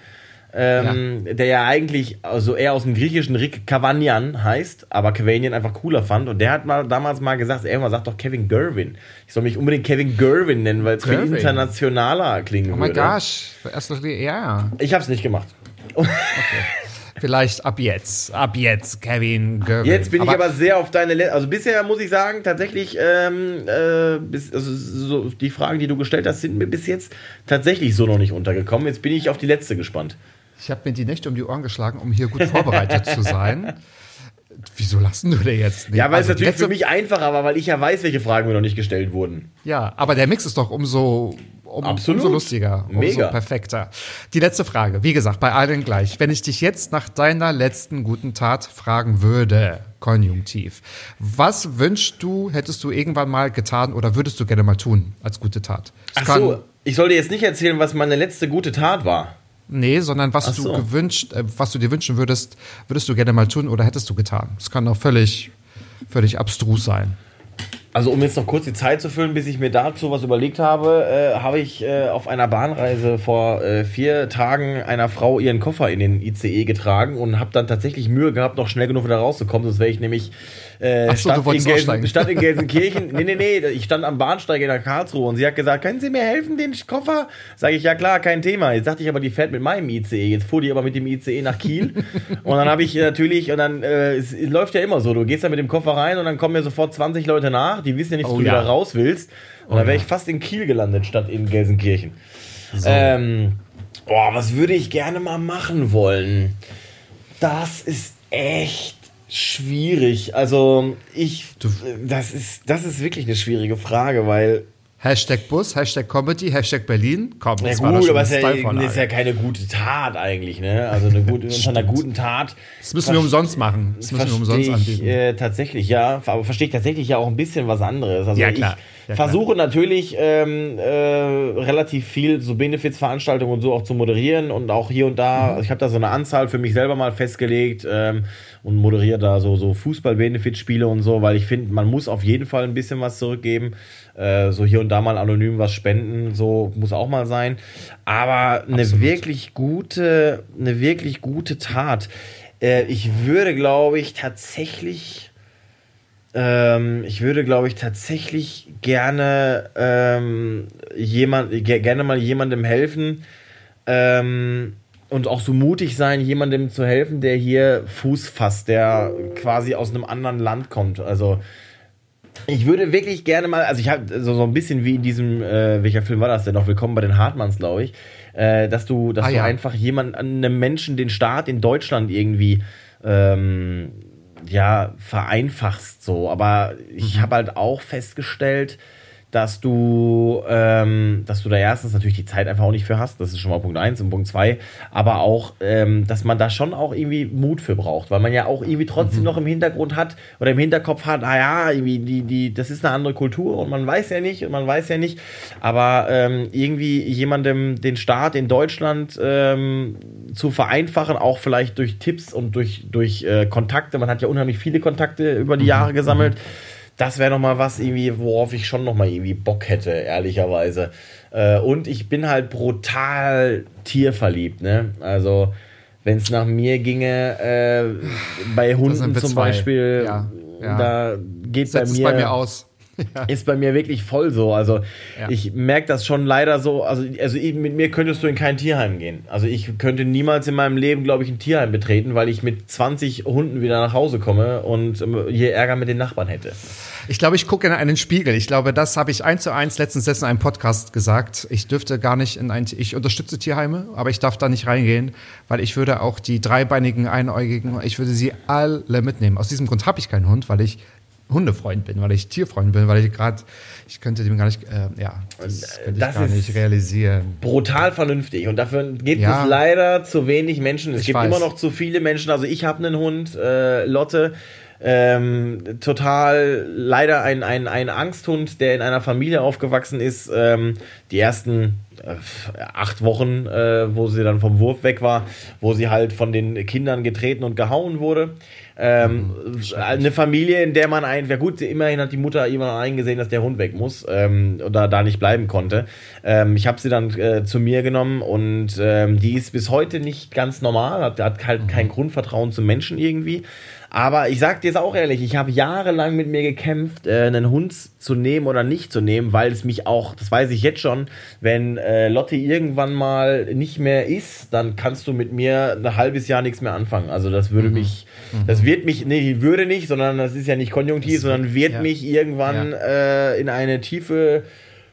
Ähm, Der ja eigentlich also eher aus dem griechischen Rick Cavanian heißt, aber Cavanian einfach cooler fand. Und der hat mal damals mal gesagt, ey, man sagt doch Kevin Gervin. Ich soll mich unbedingt Kevin Gervin nennen, weil es viel internationaler klingen oh mein würde. gosh. Erst noch, ja. Ich habe es nicht gemacht. Vielleicht ab jetzt. Ab jetzt, Kevin Gervin. Jetzt bin ich aber sehr auf deine. Le also bisher muss ich sagen, tatsächlich, ähm, äh, bis, also so die Fragen, die du gestellt hast, sind mir bis jetzt tatsächlich so noch nicht untergekommen. Jetzt bin ich auf die letzte gespannt. Ich habe mir die Nächte um die Ohren geschlagen, um hier gut vorbereitet zu sein. Wieso lassen du dir jetzt nicht? Ja, weil Also es natürlich letzte- für mich einfacher war, weil ich ja weiß, welche Fragen mir noch nicht gestellt wurden. Ja, aber der Mix ist doch umso, um, umso lustiger, umso Mega. perfekter. Die letzte Frage, wie gesagt, bei allen gleich. Wenn ich dich jetzt nach deiner letzten guten Tat fragen würde, konjunktiv, was wünschst du, hättest du irgendwann mal getan oder würdest du gerne mal tun als gute Tat? Es Ach so, ich soll dir jetzt nicht erzählen, was meine letzte gute Tat war. Nee, sondern was Ach du so. gewünscht, äh, was du dir wünschen würdest, würdest du gerne mal tun oder hättest du getan. Das kann auch völlig, völlig abstrus sein. Also um jetzt noch kurz die Zeit zu füllen, bis ich mir dazu was überlegt habe, äh, habe ich äh, auf einer Bahnreise vor äh, vier Tagen einer Frau ihren Koffer in den ICE getragen und habe dann tatsächlich Mühe gehabt, noch schnell genug wieder rauszukommen, sonst wäre ich nämlich äh, so, statt, in Gelsen, in Gelsenkirchen, nee, nee, nee, ich stand am Bahnsteig in der Karlsruhe und sie hat gesagt, können Sie mir helfen, den Koffer? Sage ich, ja klar, kein Thema. Jetzt dachte ich aber, die fährt mit meinem ICE, jetzt fuhr die aber mit dem ICE nach Kiel und dann habe ich natürlich, und dann, äh, es, es läuft ja immer so, du gehst da mit dem Koffer rein und dann kommen mir sofort 20 Leute nach, die wissen ja nicht, dass Oh du ja. wieder raus willst. Und dann wäre ich fast in Kiel gelandet, statt in Gelsenkirchen. Ähm, boah, was würde ich gerne mal machen wollen? Das ist echt schwierig. Also, ich, das ist, das ist wirklich eine schwierige Frage, weil Hashtag Bus, Hashtag Comedy, Hashtag Berlin. Komm, Ja das doch gut, schon aber es ist ja, ist ja keine gute Tat eigentlich, ne? Also eine gute, unter einer guten Tat. Das müssen wir umsonst machen. Das müssen wir umsonst ich, anbieten. äh, tatsächlich, ja. Aber verstehe ich tatsächlich ja auch ein bisschen was anderes. Also Ja, klar. ich Ja, klar. versuche natürlich ähm, äh, relativ viel so Benefizveranstaltungen und so auch zu moderieren und auch hier und da. Mhm. Also ich habe da so eine Anzahl für mich selber mal festgelegt ähm, und moderiere da so, so Fußball-Benefit-Spiele und so, weil ich finde, man muss auf jeden Fall ein bisschen was zurückgeben. Äh, so hier und da mal anonym was spenden, so muss auch mal sein. Aber eine Absolut. wirklich gute, eine wirklich gute Tat. Äh, ich würde, glaube ich, tatsächlich, ähm, ich würde, glaube ich, tatsächlich gerne ähm, jemand, ge gerne mal jemandem helfen ähm, und auch so mutig sein, jemandem zu helfen, der hier Fuß fasst, der quasi aus einem anderen Land kommt. Also ich würde wirklich gerne mal, also ich habe so, so ein bisschen wie in diesem, äh, welcher Film war das denn noch? Willkommen bei den Hartmanns, glaube ich, äh, dass du, dass Ah, du ja. einfach jemand, einem Menschen den Staat in Deutschland irgendwie ähm, ja vereinfachst so. Aber ich habe halt auch festgestellt, dass du, ähm, dass du da erstens natürlich die Zeit einfach auch nicht für hast. Das ist schon mal Punkt eins und Punkt zwei. Aber auch, ähm, dass man da schon auch irgendwie Mut für braucht, weil man ja auch irgendwie trotzdem noch im Hintergrund hat oder im Hinterkopf hat, ah ja, irgendwie die, die, das ist eine andere Kultur und man weiß ja nicht und man weiß ja nicht. Aber ähm, irgendwie jemandem den Staat in Deutschland ähm, zu vereinfachen, auch vielleicht durch Tipps und durch, durch äh, Kontakte. Man hat ja unheimlich viele Kontakte über die Jahre gesammelt. Das wäre noch mal was irgendwie, worauf ich schon noch mal irgendwie Bock hätte, ehrlicherweise. Äh, und ich bin halt brutal tierverliebt, ne? Also wenn es nach mir ginge, äh, bei Hunden zum zwei. Beispiel, Ja, ja. da geht bei mir, bei mir aus. Ja. ist bei mir wirklich voll so. Also ja. ich merke das schon leider so. Also, also ich, mit mir könntest du in kein Tierheim gehen. Also ich könnte niemals in meinem Leben, glaube ich, ein Tierheim betreten, weil ich mit 20 Hunden wieder nach Hause komme und ähm, hier Ärger mit den Nachbarn hätte. Ich glaube, ich gucke in einen Spiegel. Ich glaube, das habe ich eins zu eins letztens in einem Podcast gesagt. Ich dürfte gar nicht in ein, ich unterstütze Tierheime, aber ich darf da nicht reingehen, weil ich würde auch die dreibeinigen, einäugigen, ich würde sie alle mitnehmen. Aus diesem Grund habe ich keinen Hund, weil ich Hundefreund bin, weil ich Tierfreund bin, weil ich gerade, ich könnte dem gar nicht, äh, ja, das könnte das ich gar nicht realisieren. Brutal vernünftig und dafür gibt ja. es leider zu wenig Menschen. Es ich gibt weiß. immer noch zu viele Menschen. Also ich habe einen Hund, äh, Lotte, ähm, total leider ein, ein, ein Angsthund, der in einer Familie aufgewachsen ist. Ähm, die ersten äh, acht Wochen, äh, wo sie dann vom Wurf weg war, wo sie halt von den Kindern getreten und gehauen wurde. Ähm, eine Familie, in der man ein, ja gut, immerhin hat die Mutter immer eingesehen, dass der Hund weg muss ähm, oder da nicht bleiben konnte. Ähm, ich habe sie dann äh, zu mir genommen und ähm, die ist bis heute nicht ganz normal, hat, hat halt kein mhm. Grundvertrauen zum Menschen irgendwie. Aber ich sag dir es auch ehrlich, ich habe jahrelang mit mir gekämpft, äh, einen Hund zu nehmen oder nicht zu nehmen, weil es mich auch, das weiß ich jetzt schon, wenn äh, Lotte irgendwann mal nicht mehr ist, dann kannst du mit mir ein halbes Jahr nichts mehr anfangen. Also das würde mhm. mich, mhm. das wird mich, nee, würde nicht, sondern das ist ja nicht konjunktiv, das sondern wird ja. mich irgendwann ja. äh, in eine tiefe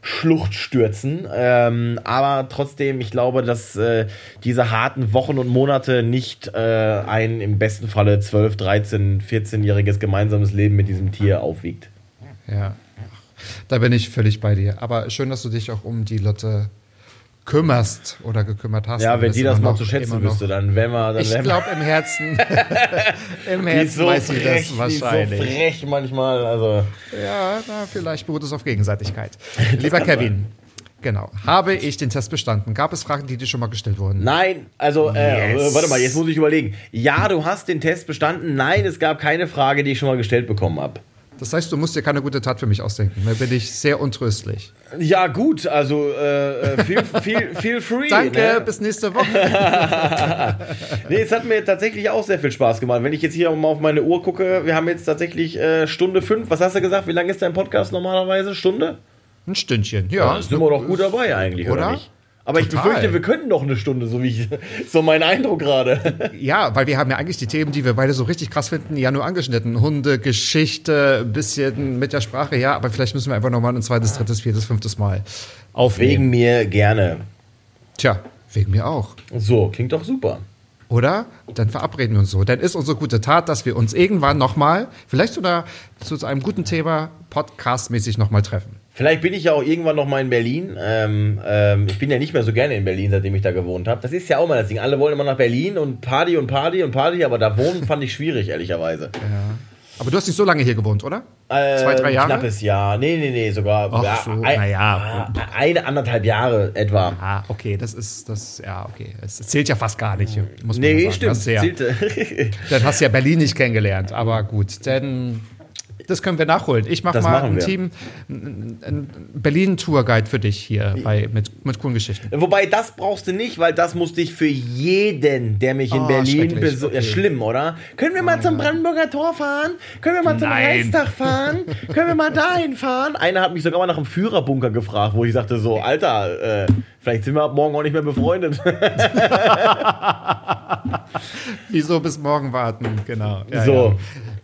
Schlucht stürzen. Ähm, aber trotzdem, ich glaube, dass äh, diese harten Wochen und Monate nicht äh, ein im besten Falle 12, 13, 14-jähriges gemeinsames Leben mit diesem Tier aufwiegt. Ja, da bin ich völlig bei dir. Aber schön, dass du dich auch um die Lotte kümmerst oder gekümmert hast. Ja, wenn die das mal zu schätzen wüsste, dann wären wir. Dann ich glaube im Herzen, im Herzen so weiß sie das wahrscheinlich. Die so frech manchmal, also. Ja, na, vielleicht beruht es auf Gegenseitigkeit. Lieber Kevin. Genau. Habe ich den Test bestanden? Gab es Fragen, die dir schon mal gestellt wurden? Nein, also, äh, yes. warte mal, jetzt muss ich überlegen. Ja, du hast den Test bestanden. Nein, es gab keine Frage, die ich schon mal gestellt bekommen habe. Das heißt, du musst dir keine gute Tat für mich ausdenken. Da bin ich sehr untröstlich. Ja, gut, also äh, äh feel, feel, feel free. Danke, ne? bis nächste Woche. nee, es hat mir tatsächlich auch sehr viel Spaß gemacht. Wenn ich jetzt hier mal auf meine Uhr gucke, wir haben jetzt tatsächlich äh, Stunde fünf. Was hast du gesagt? Wie lange ist dein Podcast normalerweise? Stunde? Ein Stündchen, ja. ja sind wir doch gut dabei eigentlich, oder, oder nicht? Aber Total. ich befürchte, wir könnten noch eine Stunde, so wie ich, so mein Eindruck gerade. Ja, weil wir haben ja eigentlich die Themen, die wir beide so richtig krass finden, ja nur angeschnitten. Hunde, Geschichte, bisschen mit der Sprache, ja, aber vielleicht müssen wir einfach nochmal ein zweites, drittes, viertes, fünftes Mal aufnehmen. Wegen mir gerne. Tja, wegen mir auch. So, klingt doch super. Oder? Dann verabreden wir uns so. Dann ist unsere gute Tat, dass wir uns irgendwann nochmal, vielleicht sogar zu einem guten Thema podcastmäßig nochmal treffen. Vielleicht bin ich ja auch irgendwann noch mal in Berlin. Ähm, ähm, ich bin ja nicht mehr so gerne in Berlin, seitdem ich da gewohnt habe. Das ist ja auch mal das Ding. Alle wollen immer nach Berlin und Party und Party und Party, aber da wohnen fand ich schwierig, ehrlicherweise. Ja. Aber du hast nicht so lange hier gewohnt, oder? Äh, Zwei, drei Jahre? Knappes Jahr. Nee, nee, nee, sogar. Ach ja, so, ein, naja. Eine, anderthalb Jahre etwa. Ah, okay, das ist, das, ja, okay. Es zählt ja fast gar nicht, muss man nee, sagen. stimmt. Ja, dann hast du ja Berlin nicht kennengelernt, aber gut, dann das können wir nachholen. Ich mach mal ein wir. Team, ein Berlin-Tourguide für dich hier bei, mit, mit coolen Geschichten. Wobei, das brauchst du nicht, weil das musste ich für jeden, der mich in oh, Berlin besucht. Okay. Ja, schlimm, oder? Können wir mal oh, zum Brandenburger Tor fahren? Können wir mal zum Nein. Reichstag fahren? Können wir mal dahin fahren? Einer hat mich sogar mal nach einem Führerbunker gefragt, wo ich sagte so, Alter, äh, vielleicht sind wir ab morgen auch nicht mehr befreundet. Wieso bis morgen warten? Genau. Ja, so. Ja.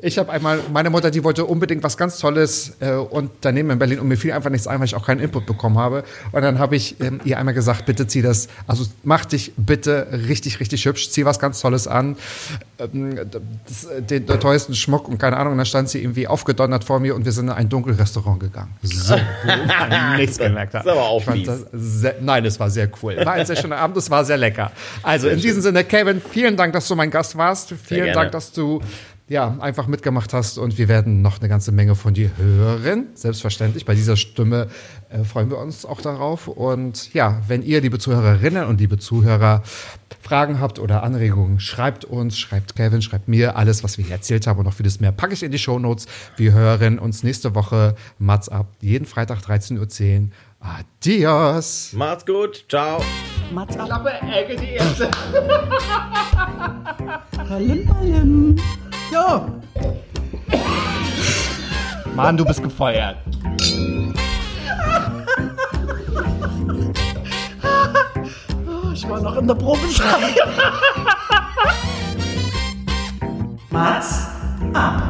Ich habe einmal, meine Mutter, die wollte unbedingt was ganz Tolles äh, Unternehmen in Berlin und mir fiel einfach nichts ein, weil ich auch keinen Input bekommen habe. Und dann habe ich ähm, ihr einmal gesagt, bitte zieh das, also mach dich bitte richtig, richtig hübsch, zieh was ganz Tolles an, ähm, das, den, den, teuersten Schmuck und keine Ahnung. Und dann stand sie irgendwie aufgedonnert vor mir und wir sind in ein Dunkelrestaurant gegangen. So, wo man nichts gemerkt hat. Das ist aber auch sehr, Nein, es war sehr cool. War ein sehr schöner Abend, es war sehr lecker. Also sehr in diesem Sinne, Kevin, vielen Dank, dass du mein Gast warst. Vielen Dank, dass du ja, einfach mitgemacht hast und wir werden noch eine ganze Menge von dir hören. Selbstverständlich. Bei dieser Stimme äh, freuen wir uns auch darauf. Und ja, wenn ihr, liebe Zuhörerinnen und liebe Zuhörer, Fragen habt oder Anregungen, schreibt uns, schreibt Kevin, schreibt mir alles, was wir hier erzählt haben und noch vieles mehr, packe ich in die Show Notes. Wir hören uns nächste Woche Mats ab, jeden Freitag 13.10 Uhr. Adios. Macht's gut. Ciao. Mats ab. Klappe, Ecke, die erste. Ballim, ballim. Ja. Mann, du bist gefeuert. Ich war noch in der Probe. Mats ab.